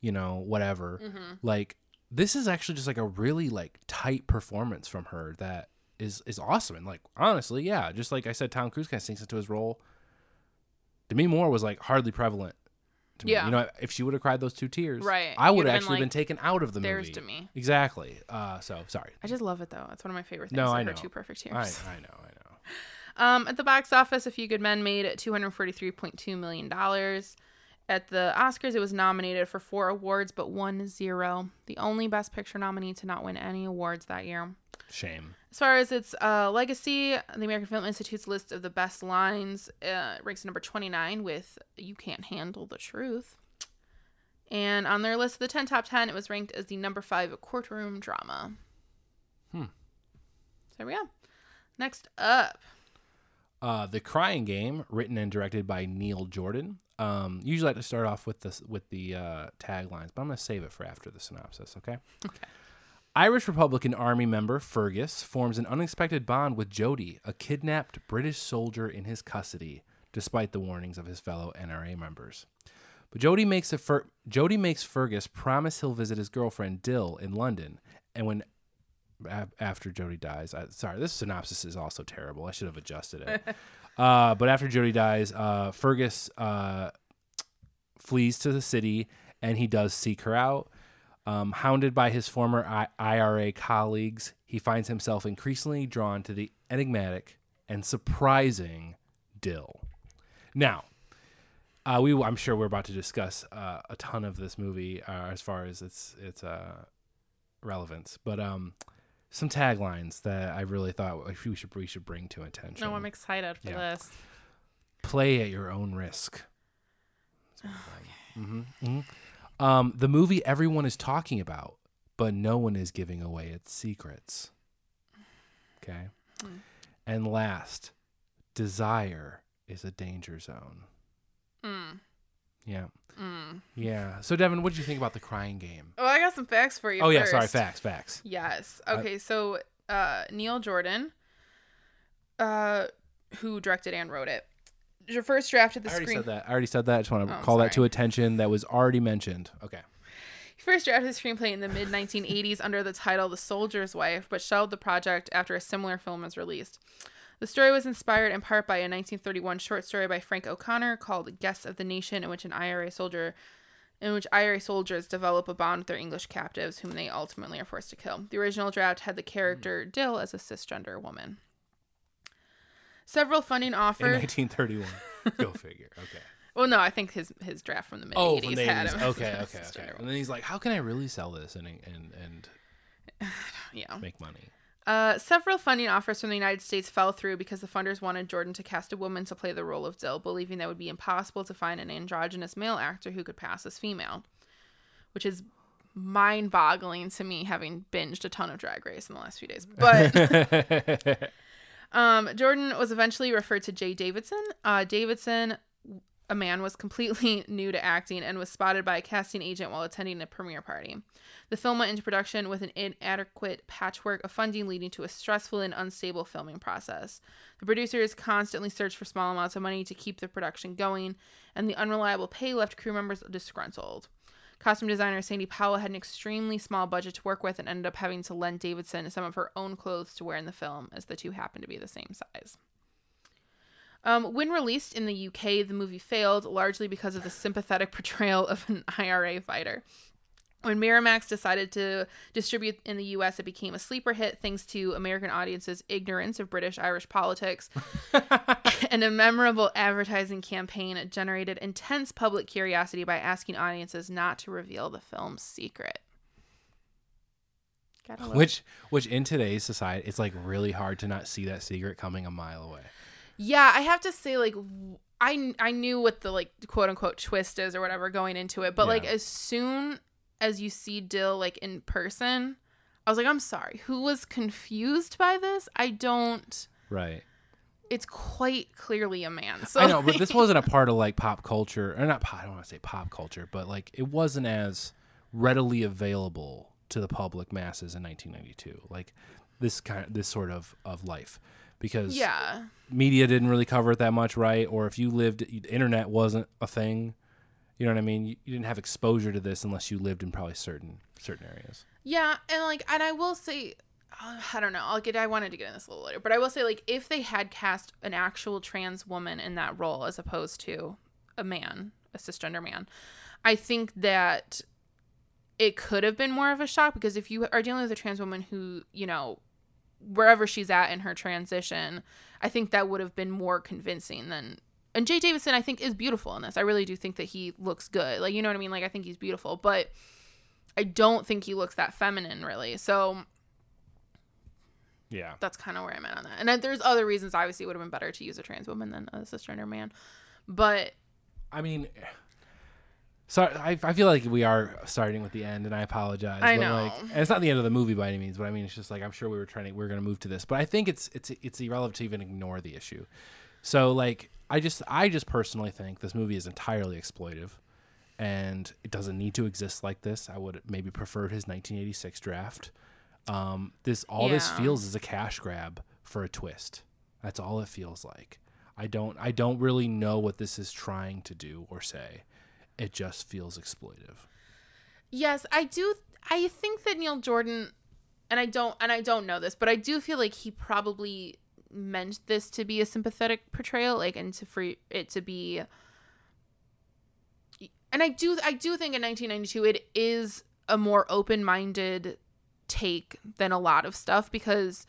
you know, whatever. Mm-hmm. Like this is actually just like a really like tight performance from her that is is awesome and like honestly, yeah, just like I said, Tom Cruise kind of sinks into his role. Demi Moore was like hardly prevalent. To me. Yeah. you know, if she would have cried those two tears, Right. I would have have been actually been taken out of the "There's movie. Demi." Exactly. Uh, so sorry. I just love it, though. It's one of my favorite things. No, I her know. two perfect I. I know, I know. Um, at the box office, A Few Good Men made $243.2 million. At the Oscars, it was nominated for four awards, but won zero. The only Best Picture nominee to not win any awards that year. Shame. As far as its uh, legacy, the American Film Institute's list of the best lines uh, ranks number 29 with You Can't Handle the Truth. And on their list of the 10 top 10, it was ranked as the number five courtroom drama. Hmm. So there we go. Next up. Uh, the Crying Game, written and directed by Neil Jordan. Um, usually like to start off with this with the uh, taglines, but I'm gonna save it for after the synopsis. Okay. (laughs) Okay. Irish Republican Army member Fergus forms an unexpected bond with Jody, a kidnapped British soldier in his custody, despite the warnings of his fellow IRA members. But Jody makes a Fer- Jody makes Fergus promise he'll visit his girlfriend Dill in London, and when after Jody dies, I, sorry, this synopsis is also terrible. I should have adjusted it. (laughs) uh, but after Jody dies, uh, Fergus uh, flees to the city and he does seek her out. Um, hounded by his former I- IRA colleagues, he finds himself increasingly drawn to the enigmatic and surprising Dill. Now, uh, we I'm sure we're about to discuss uh, a ton of this movie uh, as far as its its uh, relevance, but um, some taglines that I really thought we should we should bring to attention. No, I'm excited for Yeah. this. Play at your own risk. hmm hmm Um, the movie everyone is talking about, but no one is giving away its secrets. Okay. And last, desire is a danger zone. Mm. Yeah. Mm. Yeah. So Devin, what did you think about the crying game? Oh, I got some facts for you. oh yeah, sorry, facts, facts. Yes. Okay, so uh, Neil Jordan, uh, who directed and wrote it, your first draft of the I already screen. said that. I already said that. I just want to Oh, call that to attention. That was already mentioned. Okay. He first drafted the screenplay in the mid 1980s under the title The Soldier's Wife, but shelved the project after a similar film was released. The story was inspired in part by a 1931 short story by Frank O'Connor called Guests of the Nation, in which an IRA soldier in which IRA soldiers develop a bond with their English captives, whom they ultimately are forced to kill. The original draft had the character hmm. Dill as a cisgender woman. Several funding In offers. 1931. Go (laughs) figure. Okay. Well, no, I think his his draft from the mid 80s Oh, from the had 80s. him. Okay, okay, okay. And then he's like, "How can I really sell this and and and (laughs) Yeah. make money?" Uh, several funding offers from the United States fell through because the funders wanted Jordan to cast a woman to play the role of Dill, believing that it would be impossible to find an androgynous male actor who could pass as female, which is mind boggling to me having binged a ton of Drag Race in the last few days. (laughs) But (laughs) um, Jordan was eventually referred to Jaye Davidson. Uh, Davidson, a man, was completely (laughs) new to acting and was spotted by a casting agent while attending a premiere party. The film went into production with an inadequate patchwork of funding, leading to a stressful and unstable filming process. The producers constantly searched for small amounts of money to keep the production going, and the unreliable pay left crew members disgruntled. Costume designer Sandy Powell had an extremely small budget to work with and ended up having to lend Davidson some of her own clothes to wear in the film, as the two happened to be the same size. Um, when released in the UK, the movie failed largely because of the sympathetic (laughs) portrayal of an IRA fighter. When Miramax decided to distribute in the US, it became a sleeper hit thanks to American audiences' ignorance of British Irish politics. (laughs) and a memorable advertising campaign generated intense public curiosity by asking audiences not to reveal the film's secret. Which which in today's society, it's like really hard to not see that secret coming a mile away. Yeah, I have to say, like, I I knew what the like quote unquote twist is or whatever going into it, but like as soon as you see Dill like in person, I was like, I'm sorry, who was confused by this? I don't. Right. It's quite clearly a man. So I know, but this wasn't a (laughs) part of like pop culture, or not. pop- I don't want to say pop culture, but like it wasn't as readily available to the public masses in 1992. Like this kind, this sort of of life, because yeah, media didn't really cover it that much, right? Or if you lived, the internet wasn't a thing. You know what I mean? You, you didn't have exposure to this unless you lived in probably certain certain areas. yeah, and like, and I will say. uh, I don't know. I'll get. I wanted to get in this a little later, but I will say, like, if they had cast an actual trans woman in that role as opposed to a man, a cisgender man, I think that it could have been more of a shock because if you are dealing with a trans woman who, you know, wherever she's at in her transition, I think that would have been more convincing than. And Jaye Davidson, I think, is beautiful in this. I really do think that he looks good. Like, you know what I mean? Like, I think he's beautiful, but I don't think he looks that feminine, really. So Yeah. that's kind of where I'm at on that. And there's other reasons, obviously, it would have been better to use a trans woman than a cisgender man. But I mean, so I, I feel like we are starting with the end, and I apologize. I but know. Like, and it's not the end of the movie by any means, but I mean, it's just like I'm sure we were trying to we are going to move to this, but I think it's it's it's irrelevant to even ignore the issue. So like, I just I just personally think this movie is entirely exploitive, and it doesn't need to exist like this. I would maybe prefer his 1986 draft. Um, this all this feels is a cash grab for a twist. That's all it feels like. I don't I don't really know what this is trying to do or say. It just feels exploitive. Yes, I do. I think that Neil Jordan, and I don't, and I don't know this, but I do feel like he probably meant this to be a sympathetic portrayal, like, and to for it to be and I do I do think in 1992 it is a more open-minded take than a lot of stuff because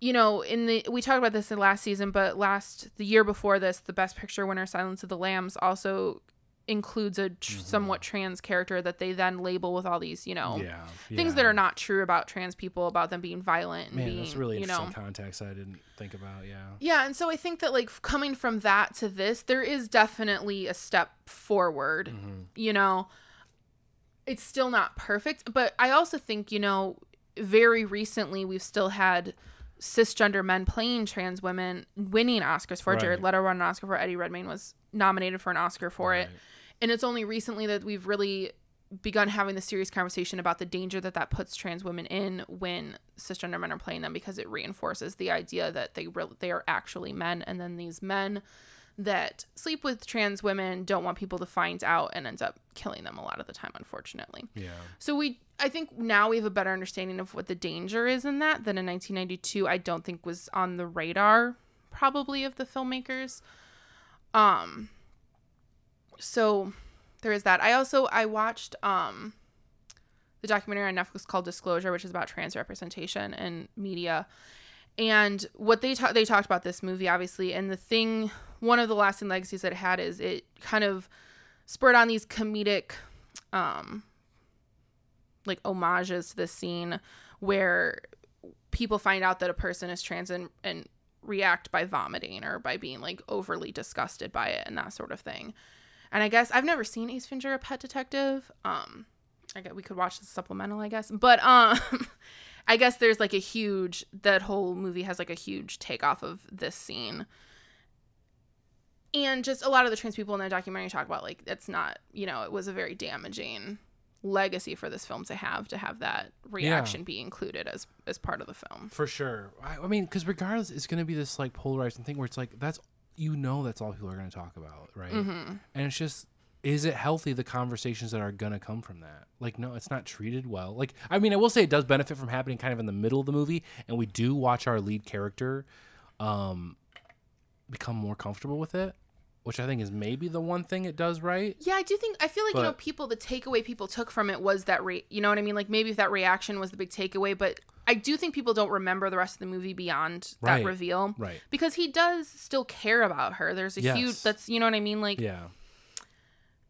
you know in the we talked about this in last season but last the year before this the best picture winner Silence of the Lambs also includes a tr- somewhat trans character that they then label with all these you know Yeah, things yeah. that are not true about trans people about them being violent and Man, being that's really you interesting know context I didn't think about. Yeah. yeah, and so I think that like coming from that to this, there is definitely a step forward. Mm-hmm. You know, it's still not perfect, but I also think, you know, very recently we've still had cisgender men playing trans women winning Oscars for it. Jared Right. Leto won an Oscar for. Eddie Redmayne was nominated for an Oscar for it. And it's only recently that we've really begun having the serious conversation about the danger that that puts trans women in when cisgender men are playing them because it reinforces the idea that they re- they are actually men and then these men that sleep with trans women don't want people to find out and ends up killing them a lot of the time unfortunately. Yeah. So we I think now we have a better understanding of what the danger is in that than in 1992 I don't think was on the radar probably of the filmmakers. Um so there is that. I also I watched um the documentary on Netflix called Disclosure which is about trans representation in media. And what they they talked about this movie obviously and the thing one of the lasting legacies that it had is it kind of spurred on these comedic um like homages to the scene where people find out that a person is trans and, and react by vomiting or by being like overly disgusted by it and that sort of thing. And I guess I've never seen Ace Ventura Pet Detective. Um I guess we could watch the supplemental, I guess. But um (laughs) I guess there's like a huge that whole movie has like a huge takeoff of this scene. And just a lot of the trans people in the documentary talk about like it's not, you know, it was a very damaging legacy for this film to have to have that reaction be included as as part of the film. For sure. I, I mean, because regardless, it's going to be this like polarizing thing where it's like that's you know that's all people are going to talk about, right? Mm-hmm. And it's just is it healthy the conversations that are going to come from that? Like, no, it's not treated well. Like, I mean, I will say it does benefit from happening kind of in the middle of the movie, and we do watch our lead character um become more comfortable with it, which I think is maybe the one thing it does right. Yeah, I do think I feel like you know people the takeaway people took from it was that re- you know what I mean like maybe if that reaction was the big takeaway but I do think people don't remember the rest of the movie beyond that reveal right. because he does still care about her there's a huge that's you know what I mean like Yeah.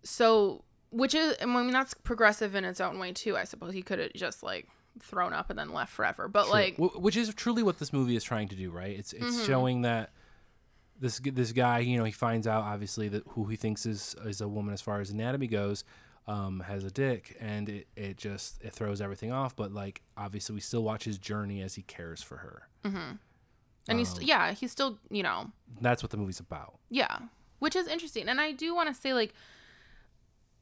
so which is I mean that's progressive in its own way too I suppose he could have just like thrown up and then left forever but True. like which is truly what this movie is trying to do, right? It's it's mm-hmm. showing that this this guy, you know, he finds out obviously that who he thinks is is a woman as far as anatomy goes, um, has a dick, and it it just it throws everything off. But like obviously, we still watch his journey as he cares for her. and he's um, yeah he's still you know That's what the movie's about. Yeah, which is interesting. And I do want to say, like,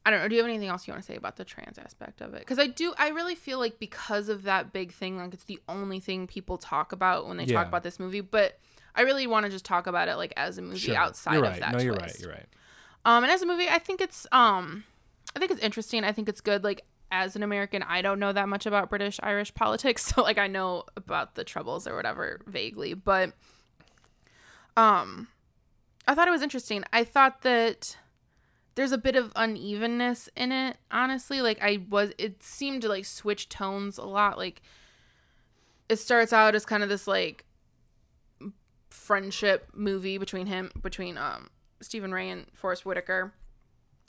I don't know. Do you have anything else you want to say about the trans aspect of it? Because I do, I really feel like because of that big thing, like it's the only thing people talk about when they Yeah. talk about this movie. But I really want to just talk about it like as a movie Sure. outside you're of that. No, you're right. You're right. Um, and as a movie, I think it's um, I think it's interesting. I think it's good. Like as an American, I don't know that much about British Irish politics, (laughs) so like I know about the troubles or whatever vaguely, but um, I thought it was interesting. I thought that there's a bit of unevenness in it. Honestly, like I was, it seemed to like switch tones a lot. Like it starts out as kind of this like friendship movie between him between um Stephen Rea and Forest Whitaker.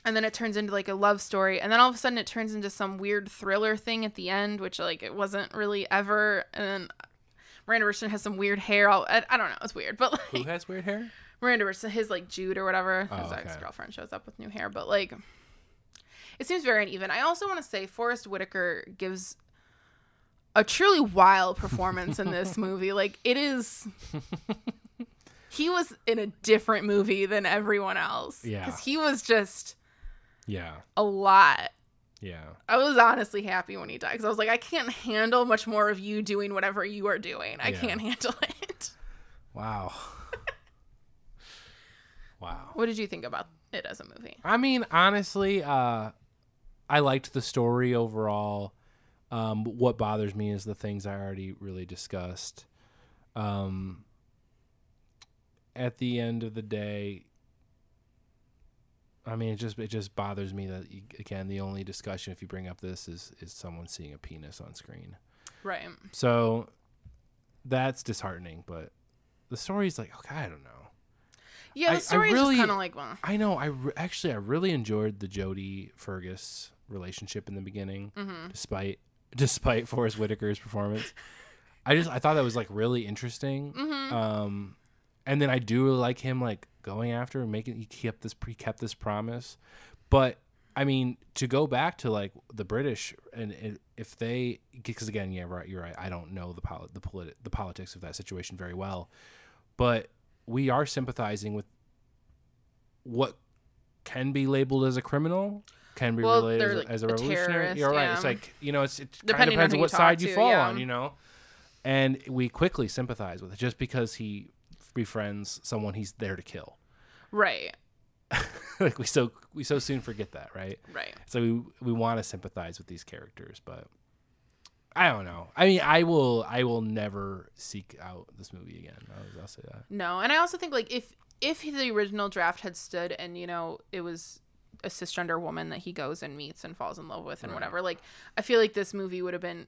And then it turns into like a love story, and then all of a sudden it turns into some weird thriller thing at the end, which like it wasn't really ever. And then Miranda Richardson has some weird hair. All I, I don't know, it's weird, but Who has weird hair? Miranda Richardson, his like Jude or whatever, Oh, his okay. ex girlfriend shows up with new hair, but like it seems very uneven. I also want to say Forest Whitaker gives a truly wild performance in this (laughs) movie. Like it is (laughs) he was in a different movie than everyone else. Yeah. Because he was just Yeah. a lot. Yeah. I was honestly happy when he died because I was like, I can't handle much more of you doing whatever you are doing. I Yeah. can't handle (laughs) it. Wow. (laughs) wow. What did you think about it as a movie? I mean, honestly, uh, I liked the story overall. Um, what bothers me is the things I already really discussed. Um, at the end of the day, I mean, it just it just bothers me that you, again the only discussion if you bring up this is is someone seeing a penis on screen. Right. So that's disheartening. But the story's like, okay, I don't know. Yeah, I- I the story is really- just kind of like, well, I know. I re- actually I really enjoyed the Jody Fergus relationship in the beginning, Mm-hmm. despite (laughs) despite Forest Whitaker's performance. I just I thought that was like really interesting. Mm-hmm. Um, and then I do like him like going after and making he kept this he kept this promise, but I mean to go back to like the British and, and if they because again yeah right you're right I don't know the poli- the politi- the politics of that situation very well, but we are sympathizing with what can be labeled as a criminal can be Well, related they're, as, a- like, as a a revolutionary. You're right. It's like you know, it's it kind of Depending on depends on what side you fall yeah. on, you know. And we quickly sympathize with it just because he befriends someone he's there to kill. right, (laughs) like we so we so soon forget that, right? right. So we we want to sympathize with these characters, but I don't know. I mean, I will I will never seek out this movie again. I'll, I'll say that. No, and I also think like if if the original draft had stood and you know it was a cisgender woman that he goes and meets and falls in love with and whatever, like I feel like this movie would have been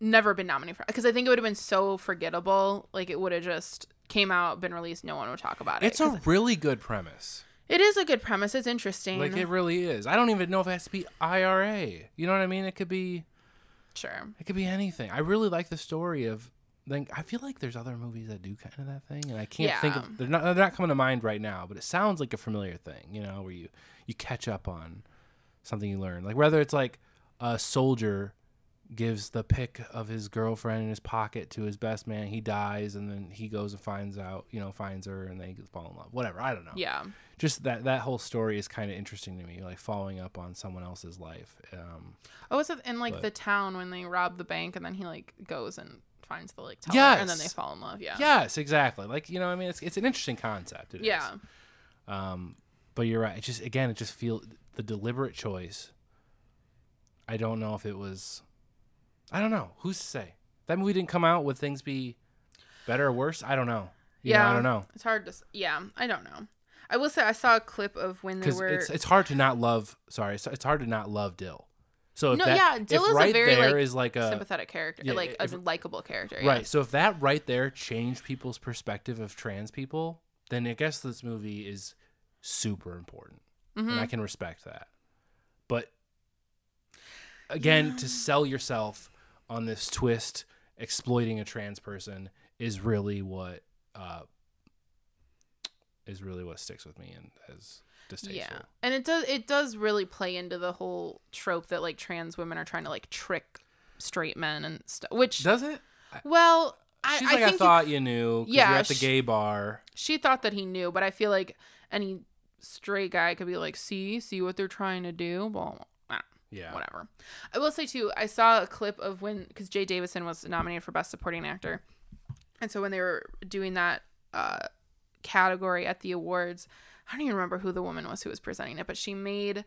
never been nominated for because I think it would have been so forgettable. Like it would have just came out, been released, no one would talk about it. It's a really good premise. it is a good premise. It's interesting. Like it really is. I don't even know if it has to be IRA. You know what I mean? It could be sure. It could be anything. I really like the story of. Then I feel like there's other movies that do kind of that thing, and I can't think Yeah. of. They're not. They're not coming to mind right now, but it sounds like a familiar thing. You know, where you you catch up on something you learn. Like whether it's like a soldier gives the pick of his girlfriend in his pocket to his best man, he dies, and then he goes and finds out. You know, finds her, and they fall in love. Whatever. I don't know. Yeah. Just that that whole story is kind of interesting to me. Like following up on someone else's life. Um, Oh, was it in like But- the town when they rob the bank and then he like goes and finds the like teller and then they fall in love. Yeah. Yes, exactly. Like you know, I mean, it's it's an interesting concept. It is. Yeah. Um, but you're right. It just again, it just feel the deliberate choice. I don't know if it was. I don't know. Who's to say that movie didn't come out? Would things be better or worse? I don't know. You know, yeah. I don't know It's hard to. Yeah, I don't know. I will say I saw a clip of when they were. it's it's hard to not love. Sorry, it's, it's hard to not love Dill. So if No, that, yeah, Dill is a very, there like, is like a sympathetic character, yeah, like if- a likable character. Right. yes. So if that right there changed people's perspective of trans people, then I guess this movie is super important. And Mm-hmm. I can respect that. But again, to sell yourself on this twist exploiting a trans person is really what uh is really what sticks with me and as distasteful. Yeah, and it does it does really play into the whole trope that like trans women are trying to like trick straight men and stuff. Which Does it? well, I, She's I like, I, you- thought you, knew. Yeah, You're at the sh- gay bar. she thought that he knew, but I feel like any straight guy could be like, see, see what they're trying to do. Well, Yeah. whatever. I will say too, I saw a clip of when because Jaye Davidson was nominated for Best Supporting Actor, and so when they were doing that uh, category at the awards, I don't even remember who the woman was who was presenting it, but she made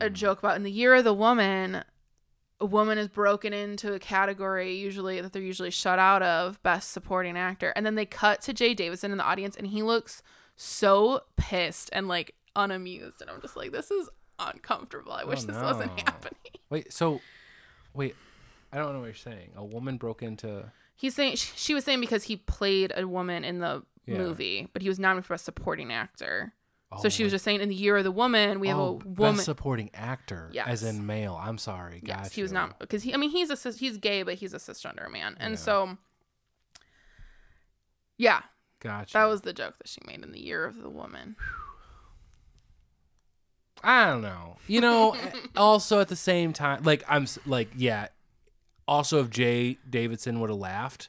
a joke about in the year of the woman. A woman is broken into a category usually that they're usually shut out of best supporting actor, and then they cut to Jaye Davidson in the audience, and he looks so pissed and like unamused, and I'm just like, this is uncomfortable. I oh, wish this wasn't happening. (laughs) Wait, so wait, I don't know what you're saying. A woman broke into He's saying sh- she was saying because he played a woman in the Yeah. movie, but he was nominated for best supporting actor. oh, so she was oh. just saying in the year of the woman, we have oh, a woman. best supporting actor, as in male. I'm sorry. yes, Gotcha. he was not because he. I mean, he's a he's gay, but he's a cisgender man, and Yeah. so yeah, Gotcha. that was the joke that she made in the year of the woman. I don't know. You know, also at the same time, like I'm like yeah. Also, if Jaye Davidson would have laughed,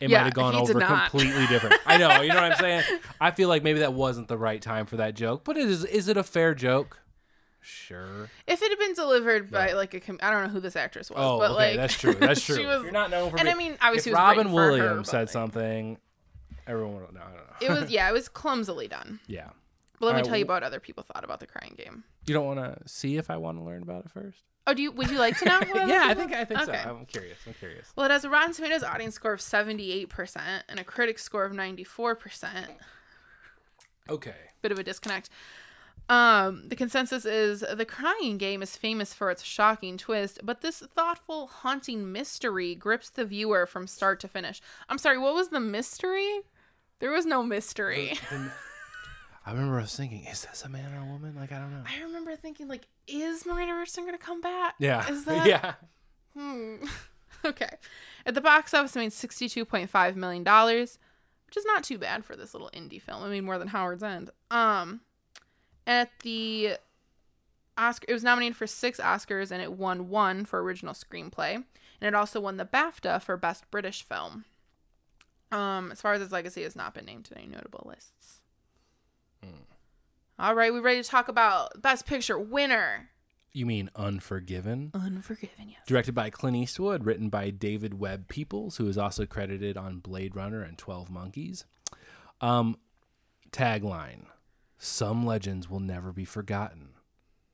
it Yeah, might have gone over completely different. I know. You know what I'm saying? I feel like maybe that wasn't the right time for that joke, but it is. Is it a fair joke? Sure. If it had been delivered by like a, com- I don't know who this actress was, Oh, but okay, like that's true. That's (laughs) she true. was- You're not known for. and I mean, obviously, if Robin for her, Williams said like, something, everyone would. No, I don't know. It was (laughs) yeah, it was clumsily done. yeah. But let me tell you about what other people thought about the crying game. You don't want to see if I want to learn about it first? Oh, do you? Would you like to know? (laughs) yeah, I think I think Okay. so. I'm curious. I'm curious. Well, it has a Rotten Tomatoes audience score of 78% and a critic score of 94%. Okay. Bit of a disconnect. Um, the consensus is the crying game is famous for its shocking twist, but this thoughtful, haunting mystery grips the viewer from start to finish. I'm sorry, what was the mystery? There was no mystery. I remember I was thinking, is this a man or a woman? Like I don't know. I remember thinking, like, is Miranda Richardson gonna come back? Yeah. Is (laughs) that yeah. Hmm. (laughs) okay. At the box office, it made $62.5 million, which is not too bad for this little indie film. I mean, more than Howards End. Um, at the Oscar, it was nominated for six Oscars and it won one for original screenplay, and it also won the BAFTA for best British film. Um, as far as its legacy, has not been named to any notable lists. All right, we ready to talk about best picture winner? You mean Unforgiven? Unforgiven, yes. Directed by Clint Eastwood, written by David Webb Peoples, who is also credited on Blade Runner and 12 Monkeys. Um, tagline Some legends will never be forgotten,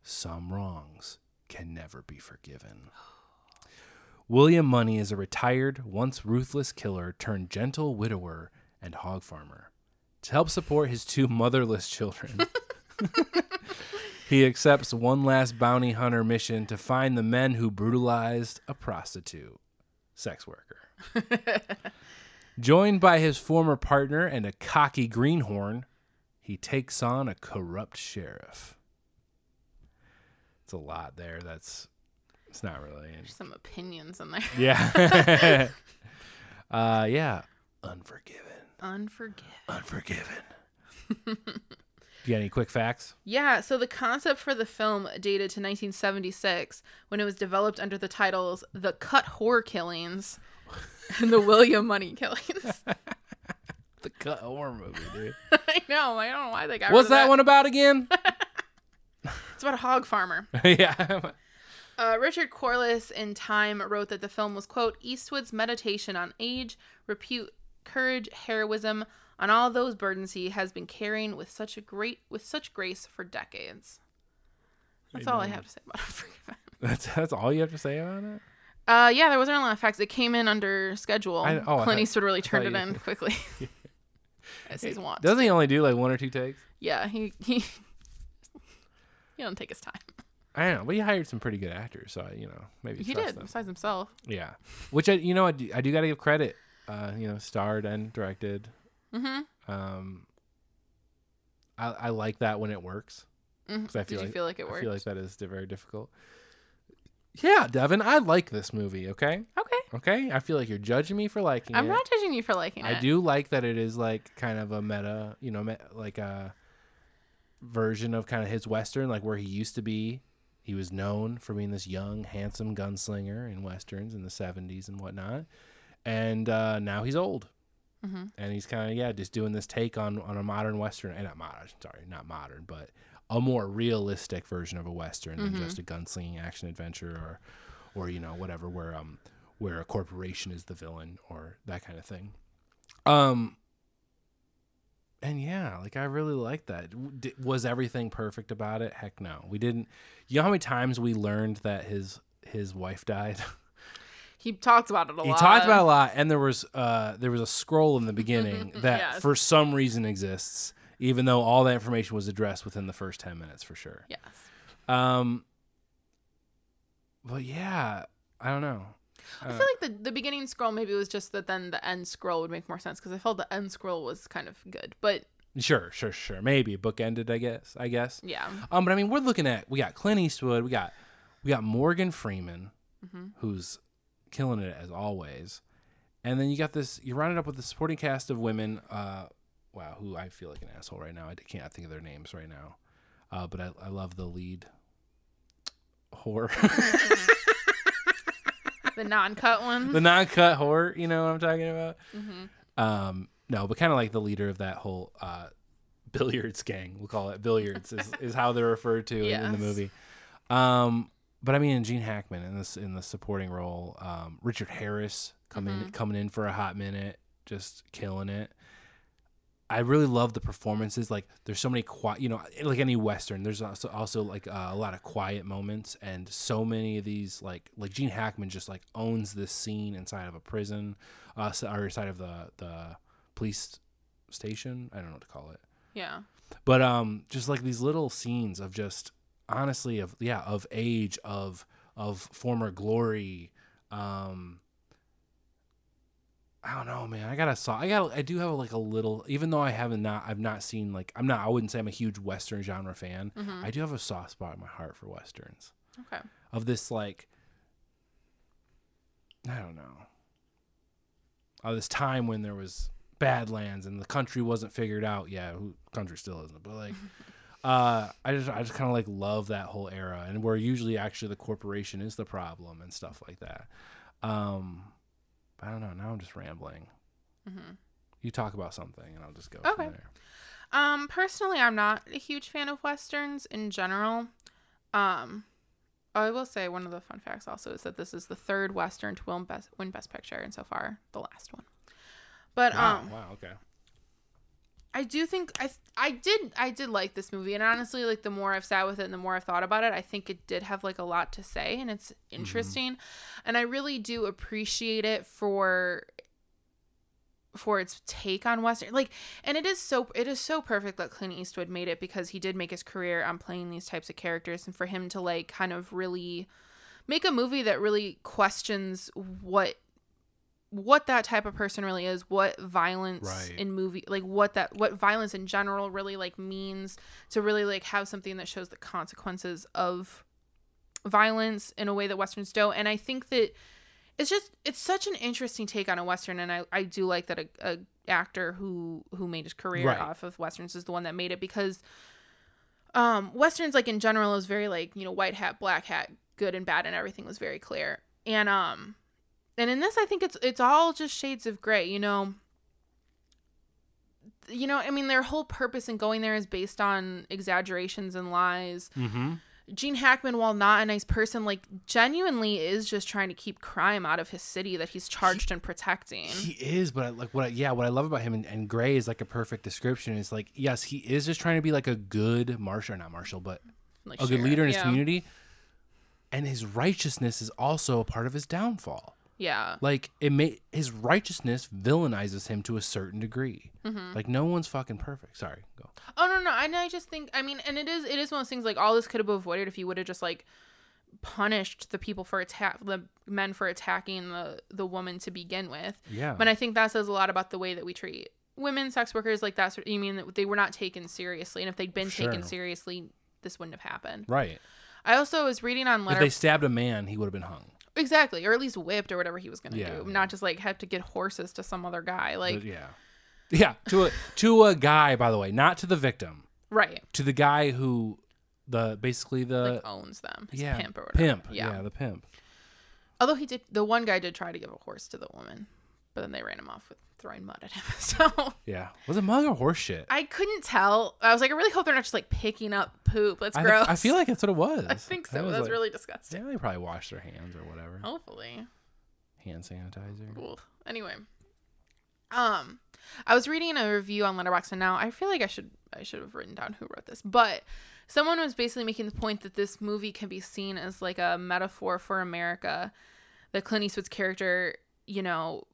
some wrongs can never be forgiven. (gasps) William Munny is a retired, once ruthless killer turned gentle widower and hog farmer. To help support his two motherless children, (laughs) he accepts one last bounty hunter mission to find the men who brutalized a prostitute, sex worker. (laughs) Joined by his former partner and a cocky greenhorn, he takes on a corrupt sheriff. It's a lot there. That's it's not really. Some opinions in there. Yeah. (laughs) uh yeah. Unforgiven. Unforgiven. Unforgiven. Do you got any quick facts? Yeah, so the concept for the film dated to 1976 when it was developed under the titles The Cut Whore Killings (laughs) and The William Munny Killings. (laughs) The cut horror movie, dude. (laughs) I know, I don't know why they got What's rid of that one about again? It's about a hog farmer. yeah. Uh, Richard Corliss in Time wrote that the film was, quote, Eastwood's meditation on age, repute, courage, heroism, on all those burdens he has been carrying with such a great with such grace for decades. That's all I have to say about Unforgiven. (laughs) That's that's all you have to say about it? Uh, yeah, there wasn't a lot of facts. It came in under schedule. I- oh, Clint Eastwood really turned it in quickly. (laughs) (laughs) As he's wont. Doesn't he only do like one or two takes? Yeah, he he he don't take his time. I don't know, but he hired some pretty good actors, so I, you know maybe He did, them. besides himself. Yeah, which I you know I do, I do got to give credit. Uh, you know, starred and directed. Mm-hmm. Um, I I like that when it works. mm 'cause I Did feel you like, feel like it I worked? feel like that is very difficult. Yeah, Devin, I like this movie. Okay, okay. okay. I feel like you're judging me for liking I'm it. not judging you for liking I it. do like that it is like kind of a meta, you know, me- like a version of kind of his western, like where he used to be. He was known for being this young, handsome gunslinger in westerns in the '70s and whatnot, and uh, now he's old, Mhm. and he's kind of yeah, just doing this take on on a modern western, and not modern, sorry, not modern, but a more realistic version of a western than just a gunslinging action adventure or, or you know whatever where um where a corporation is the villain or that kind of thing. Um. And yeah, like I really like that. Was everything perfect about it? Heck no. We didn't. You know how many times we learned that his his wife died. (laughs) He talked about it a he lot. talked about it a lot, and there was uh there was a scroll in the beginning that Yes. for some reason exists, even though all that information was addressed within the first ten minutes for sure. Yes. Um. But yeah, I don't know. I feel like the, the beginning scroll maybe was just that then the end scroll would make more sense because I felt the end scroll was kind of good. But Sure, sure, sure. Maybe book ended. I guess. I guess. yeah. Um, but I mean, we're looking at we got Clint Eastwood, we got we got Morgan Freeman, Mm-hmm. who's killing it as always, and then you got this. You're it up with the supporting cast of women. Uh, wow, who I feel like an asshole right now. I can't think of their names right now, uh, but I, I love the lead. Whore, (laughs) The non cut one. the non-cut whore. You know what I'm talking about? Mm-hmm. Um, no, but kind of like the leader of that whole uh, billiards gang. We'll call it billiards is, (laughs) is how they're referred to in, in the movie. Um, but I mean, Gene Hackman in this in the supporting role, um, Richard Harris coming Mm-hmm. coming in for a hot minute, just killing it. I really love the performances. Like, there's so many quiet, you know, like any western. There's also also like uh, a lot of quiet moments, and so many of these, like like Gene Hackman just like owns this scene inside of a prison, uh, or inside of the the police station. I don't know what to call it. Yeah. but um just like these little scenes of just honestly of yeah of age of of former glory um I don't know, man. I got a saw. I got. I do have like a little. Even though I haven't not. I've not seen like. I'm not. I wouldn't say I'm a huge Western genre fan. I do have a soft spot in my heart for westerns. Okay. Of this like. I don't know. Of this time when there was Badlands and the country wasn't figured out. Yeah, who country still isn't. But like, (laughs) uh, I just I just kind of like love that whole era and where usually actually the corporation is the problem and stuff like that. Um, but I don't know. Now I'm just rambling. You talk about something and I'll just go Okay. from there. Um, personally, I'm not a huge fan of westerns in general. Um, I will say one of the fun facts also is that this is the third western to win best win best picture, and so far the last one. But Wow. um, wow. Okay. I do think I I did I did like this movie, and honestly, like the more I've sat with it and the more I've thought about it, I think it did have like a lot to say, and it's mm-hmm. interesting, and I really do appreciate it for for its take on western like and it is so it is so perfect that clint eastwood made it because he did make his career on playing these types of characters and for him to like kind of really make a movie that really questions what what that type of person really is what violence Right. in movie like what that what violence in general really like means to really like have something that shows the consequences of violence in a way that westerns don't and i think that it's just it's such an interesting take on a western and i, I do like that a, a actor who who made his career Right. off of westerns is the one that made it because um westerns like in general is very like you know white hat black hat good and bad and everything was very clear and um and in this i think it's it's all just shades of gray you know you know i mean their whole purpose in going there is based on exaggerations and lies Mm-hmm. Gene Hackman, while not a nice person, like genuinely is just trying to keep crime out of his city that he's charged and protecting. He is, but I, like what I, yeah, what I love about him and, and Gray is like a perfect description. Is like yes, he is just trying to be like a good marshal, not marshal, but like a good leader in his yeah. community. And his righteousness is also a part of his downfall. Yeah. Like it may his righteousness villainizes him to a certain degree. Mm-hmm. Like no one's fucking perfect. Sorry, go. Oh no, no, and I just think I mean, and it is it is one of those things like all this could have been avoided if you would have just like punished the people for attack the men for attacking the the woman to begin with. Yeah. But I think that says a lot about the way that we treat women sex workers like that's you mean that they were not taken seriously and if they'd been taken seriously this wouldn't have happened. right. I also was reading on If they stabbed a man, he would have been hung. Exactly, or at least whipped or whatever he was gonna Yeah, do, yeah. not just like have to get horses to some other guy. Like, But yeah. Yeah, to a to a guy by the way, not to the victim. right, To the guy who the basically the like owns them, his yeah, pimp or whatever. pimp. Yeah. the pimp. Although he did, the one guy did try to give a horse to the woman, but then they ran him off with throwing mud at him. (laughs) So Yeah. Was it mud or horse shit? I couldn't tell. I was like, I really hope they're not just like picking up poop. That's I, gross. I feel like that's what it (laughs) was. I think so. was That's like- really disgusting. Yeah, they probably washed their hands or whatever. Hopefully. Hand sanitizer. Cool. Anyway, um, I was reading a review on Letterboxd, and now I feel like I should I should have written down who wrote this, but someone was basically making the point that this movie can be seen as like a metaphor for America. That Clint Eastwood's character, you know,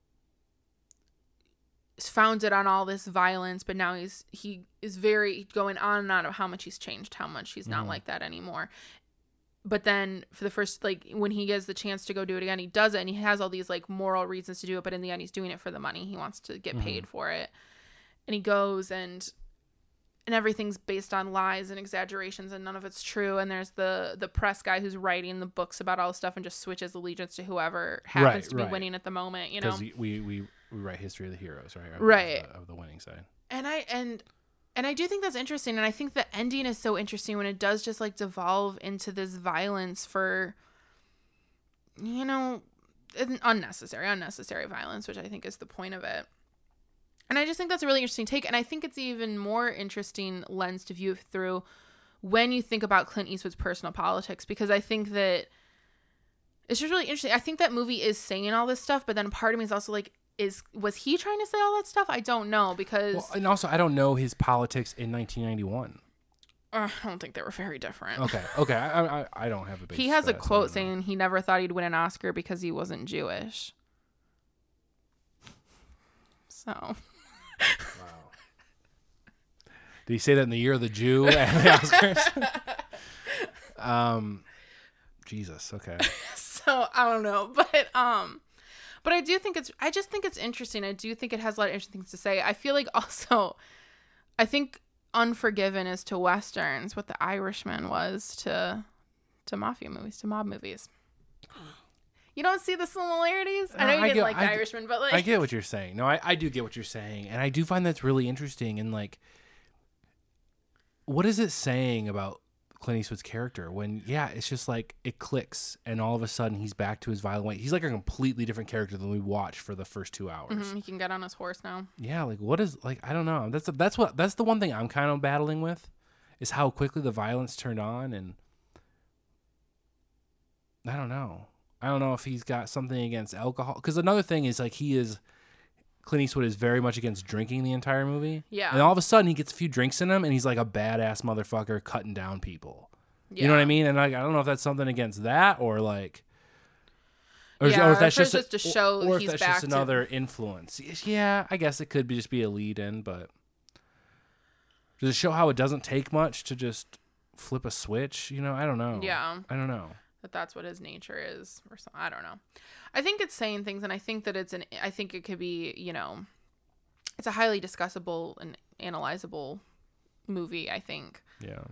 is founded on all this violence, but now he's he is very going on and on of how much he's changed, how much he's not mm-hmm. like that anymore. But then for the first like when he gets the chance to go do it again he does it and he has all these like moral reasons to do it but in the end he's doing it for the money. He wants to get paid mm-hmm. for it. And he goes and and everything's based on lies and exaggerations and none of it's true. And there's the the press guy who's writing the books about all this stuff and just switches allegiance to whoever happens Right, to be right. winning at the moment you know? Because we, we we write history of the heroes, right? Of- Right. Of the, of the winning side. and i and and i do think that's interesting and i think the ending is so interesting when it does just like devolve into this violence for you know unnecessary unnecessary violence which i think is the point of it and i just think that's a really interesting take and i think it's even more interesting lens to view through when you think about clint eastwood's personal politics because i think that it's just really interesting i think that movie is saying all this stuff but then part of me is also like is was he trying to say all that stuff i don't know because Well, and also, I don't know his politics in 1991. Uh, I don't think they were very different. Okay, okay, I, I, I don't have a. He has a that, quote know. saying he never thought he'd win an Oscar because he wasn't Jewish. So, wow. Did he say that in the year of the Jew at the (laughs) Oscars? um, Jesus. Okay. (laughs) so I don't know, but um, but I do think it's. I just think it's interesting. I do think it has a lot of interesting things to say. I feel like (laughs) also, I think Unforgiven is to westerns what the Irishman was to to mafia movies to mob movies. (gasps) You don't see the similarities. I know you I didn't get- like I the get- Irishman, but like I get what (laughs) you're saying. No, I, I do get what you're saying. And I do find that's really interesting. And like, what is it saying about Clint Eastwood's character when, yeah, it's just like it clicks and all of a sudden he's back to his violent way. He's like a completely different character than we watched for the first two hours. Mhm, he can get on his horse now. Yeah, like what is like I don't know. That's that's what that's the one thing I'm kind of battling with is how quickly the violence turned on and I don't know. I don't know if he's got something against alcohol cuz another thing is like he is Clint Eastwood is very much against drinking the entire movie. Yeah. And all of a sudden he gets a few drinks in him and he's like a badass motherfucker cutting down people. Yeah. You know what I mean? And like I don't know if that's something against that or like or, Yeah, or or if that's just, just to show or if he's that's back just to- another influence. Yeah, I guess it could be just be a lead in, but does it show how it doesn't take much to just flip a switch? You know, I don't know. Yeah. I don't know. That that's what his nature is or something. I don't know. I think it's saying things and I think that it's an I think it could be, you know, it's a highly discussable and analyzable movie, I think. Yeah.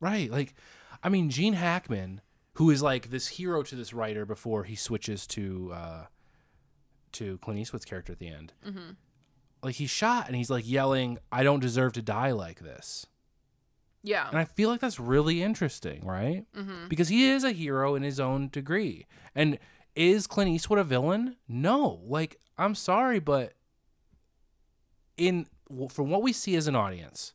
Right. Like, I mean, Gene Hackman, who is like this hero to this writer before he switches to uh, to Clint Eastwood's character at the end. Mhm. Like he's shot and he's like yelling, "I don't deserve to die like this." Yeah. And I feel like that's really interesting, right? Mhm. Because he is a hero in his own degree. And is Clint Eastwood a villain? No. Like, I'm sorry, but in from what we see as an audience,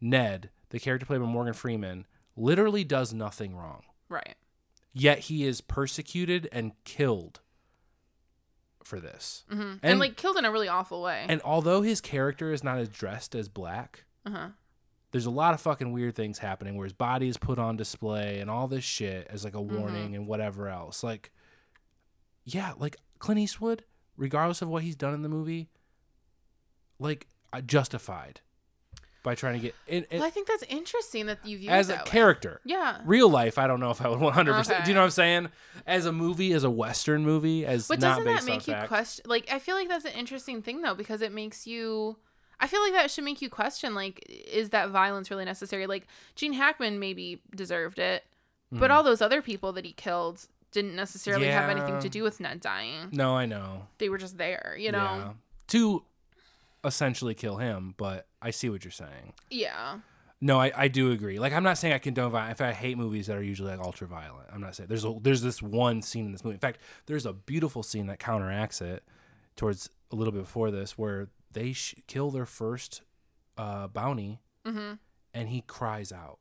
Ned, the character played by Morgan Freeman, literally does nothing wrong. Right. Yet he is persecuted and killed for this. hmm And, And- like killed in a really awful way. And although his character is not as dressed as black, uh-huh. There's a lot of fucking weird things happening where his body is put on display and all this shit as like a warning and whatever else. Like, yeah, like Clint Eastwood, regardless of what he's done in the movie, like uh, justified by trying to get in, in- Well, I think that's interesting that you view as it a way. character. Yeah. Real life, I don't know if I would 100. percent Do you know what I'm saying? As a movie, as a Western movie, as But doesn't that make you fact. question? Like, I feel like that's an interesting thing though, because it makes you. I feel like that should make you question, like, is that violence really necessary? Like, Gene Hackman maybe deserved it, but hmm. all those other people that he killed didn't necessarily have anything. To do with Ned dying. No, I know. They were just there, you know? Yeah. To essentially kill him, but I see what you're saying. Yeah. No, I, I do agree. Like I'm not saying I condone violence. In fact, I hate movies that are usually like ultra violent. I'm not saying there's a, there's this one scene in this movie. In fact, there's a beautiful scene that counteracts it towards a little bit before this, where they sh- kill their first uh, bounty, Mhm. and he cries out.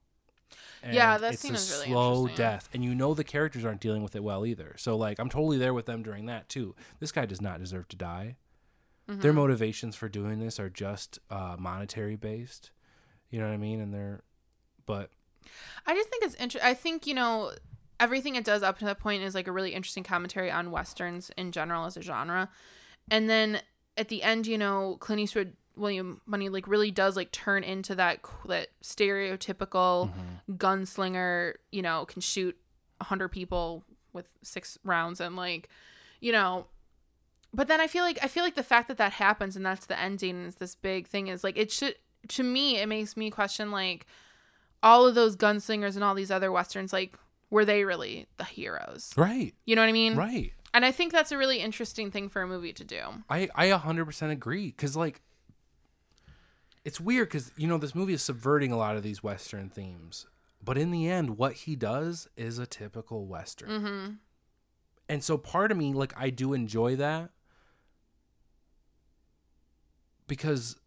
Yeah, And that it's a really slow death, and you know the characters aren't dealing with it well either. So like, I'm totally there with them during that too. This guy does not deserve to die. Mm-hmm. Their motivations for doing this are just uh, monetary based. You know what I mean? And they're, but I just think it's interesting. I think you know everything it does up to that point is like a really interesting commentary on westerns in general as a genre, and then at the end, you know, Clint Eastwood, William Munny, like really does like turn into that that stereotypical mm-hmm. gunslinger. You know, can shoot a hundred people with six rounds and like, you know. But then I feel like I feel like the fact that that happens and that's the ending and it's this big thing is like it should to me it makes me question like all of those gunslingers and all these other westerns like were they really the heroes right, you know what i mean right. And i think that's a really interesting thing for a movie to do. I I 100% agree because like it's weird because you know this movie is subverting a lot of these Western themes, but in the end, what he does is a typical Western, mm-hmm. and so part of me like I do enjoy that because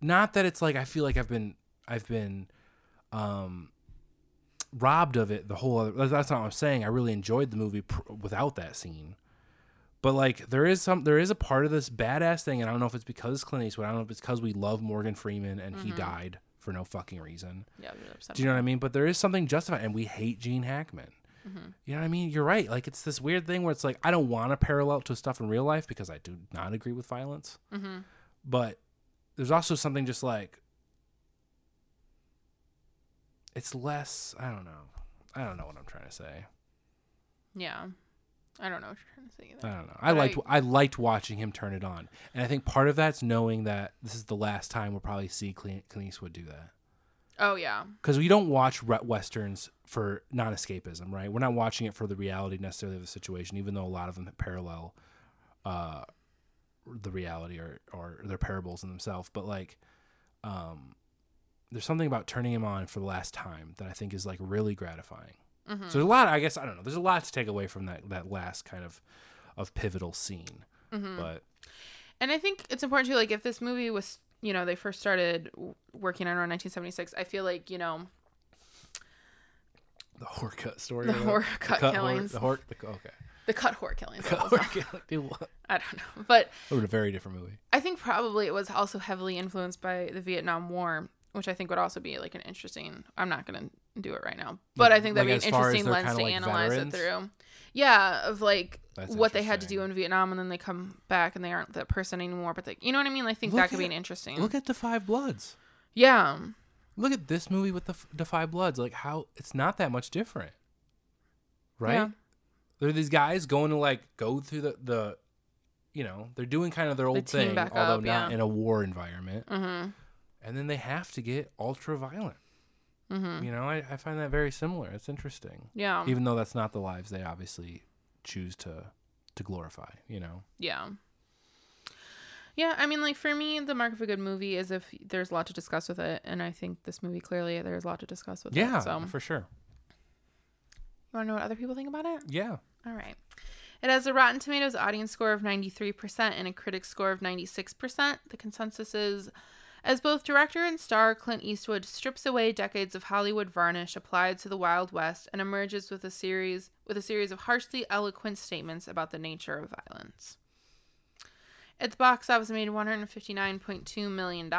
not that it's like I feel like I've been I've been um robbed of it the whole other, that's not what I'm saying. I really enjoyed the movie pr- without that scene but like there is some there is a part of this badass thing and I don't know if it's because it's Clint Eastwood I don't know if it's because we love Morgan Freeman and he died for no fucking reason yeah I'm really upset do you know what I mean but there is something justified and we hate Gene Hackman you know what I mean you're right like it's this weird thing where it's like I don't want to parallel to stuff in real life because I do not agree with violence mm-hmm. but there's also something just like it's less. I don't know. I don't know what I'm trying to say. Yeah. I don't know what you're trying to say either. I don't know. I But liked I, liked watching him turn it on, and I think part of that's knowing that this is the last time we'll probably see Clint, Clint Eastwood do that. Oh yeah. Because we don't watch westerns for non-escapism, right? We're not watching it for the reality necessarily of the situation, even though a lot of them parallel uh, the reality or or they're parables in themselves. But like, um, there's something about turning him on for the last time that I think is like really gratifying. Mm-hmm. So there's a lot. I guess I don't know. There's a lot to take away from that that last kind of of pivotal scene. Mm-hmm. But And I think it's important too. Like, if this movie was, you know, they first started working on around 1976, I feel like, you know, the horror cut story, The or whatever. horror cut horror- killings. the horror, the, okay, the cut horror killings. cut horror killing. Dude, what? I don't know, but it would a very different movie. I think probably it was also heavily influenced by the Vietnam War, which I think would also be like an interesting. I'm not gonna do it right now, but I think that'd like be an interesting lens to like analyze veterans? it through. Yeah, of like That's what they had to do in Vietnam, and then they come back and they aren't that person anymore. But they, you know what I mean? I think Look that could be an interesting. Look at the Five Bloods. yeah, Look at this movie with the the Five Bloods. Like how it's not that much different, right? Yeah. There are these guys going to like go through the the, you know, they're doing kind of their old team thing, although up, not yeah. in a war environment. hmm And then they have to get ultra violent. Hmm You know, I, I find that very similar. It's interesting, yeah, even though that's not the lives they obviously choose to to glorify. You know. yeah. Yeah, I mean, like for me, the mark of a good movie is if there's a lot to discuss with it, and I think this movie clearly there's a lot to discuss with Yeah, it. So, for sure. You want to know what other people think about it? Yeah. All right. It has a Rotten Tomatoes audience score of 93% and a critic score of 96%. The consensus is as both director and star, Clint Eastwood strips away decades of Hollywood varnish applied to the Wild West and emerges with a series with a series of harshly eloquent statements about the nature of violence. At the box office, made $159.2 million.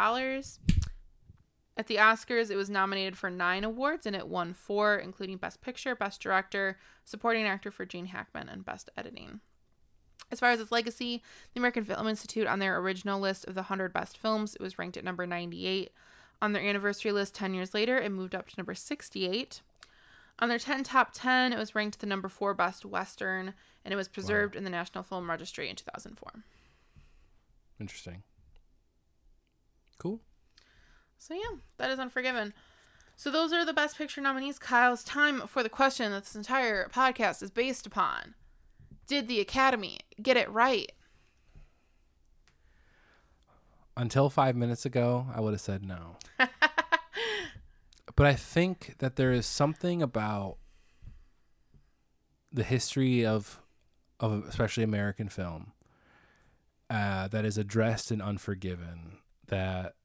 At the Oscars, it was nominated for nine awards and it won four, including Best Picture, Best Director, Supporting Actor for Gene Hackman, and Best Editing. As far as its legacy, the American Film Institute, on their original list of the 100 best films, it was ranked at number 98. On their anniversary list 10 years later, it moved up to number 68. On their 10 top 10, it was ranked the number 4 best Western, and it was preserved in the National Film Registry in 2004. Interesting. Cool. So yeah, that is Unforgiven. So those are the best picture nominees. Kyle's time for the question that this entire podcast is based upon. Did the Academy get it right? Until five minutes ago, I would have said no. (laughs) but I think that there is something about the history of, of especially American film, uh, that is addressed in Unforgiven that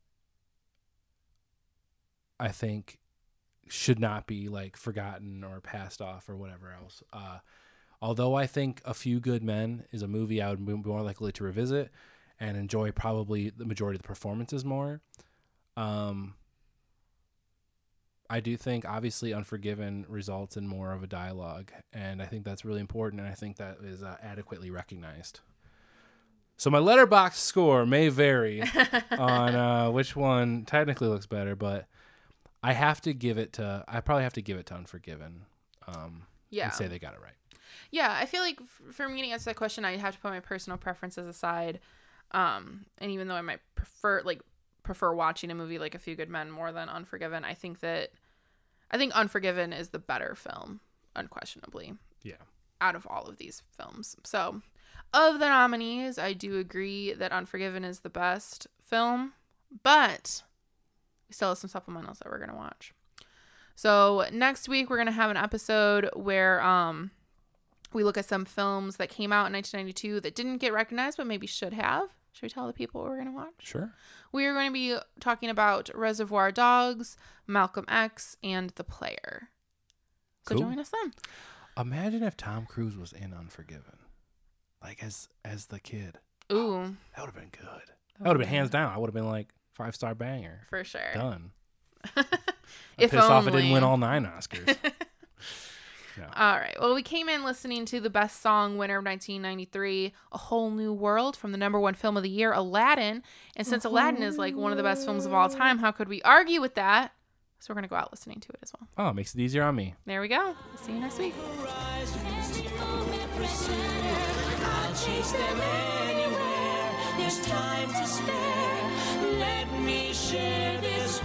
I think should not be like forgotten or passed off or whatever else. Uh, although I think A Few Good Men is a movie I would be more likely to revisit and enjoy probably the majority of the performances more. Um, I do think obviously Unforgiven results in more of a dialogue, and I think that's really important, and I think that is uh, adequately recognized. So my Letterboxd score may vary (laughs) on uh, which one technically looks better, but I have to give it to. I probably have to give it to Unforgiven. Um, Yeah. and say they got it right. Yeah, I feel like f- for me to answer that question, I have to put my personal preferences aside. Um, and even though I might prefer like prefer watching a movie like A Few Good Men more than Unforgiven, I think that I think Unforgiven is the better film, unquestionably, Yeah. out of all of these films. So, of the nominees, I do agree that Unforgiven is the best film, but we still have some supplementals that we're gonna watch. So next week we're gonna have an episode where um we look at some films that came out in 1992 that didn't get recognized but maybe should have. Should we tell the people what we're gonna watch? Sure. We are going to be talking about Reservoir Dogs, Malcolm X, and The Player. So Cool. join us then. Imagine if Tom Cruise was in Unforgiven, like as as the kid. Ooh, (gasps) That would have been good. That would have been hands down. I would have been like five star banger. for sure. Done. (laughs) if Pissed off I didn't only. win all nine Oscars. (laughs) Yeah. All right. Well, we came in listening to the best song winner of 1993, A Whole New World, from the number one film of the year, Aladdin. And since Aladdin is like one of the best films of all time, how could we argue with that? So we're going to go out listening to it as well. Oh, it makes it easier on me. There we go. See you next week. There's time to spare. Let me share this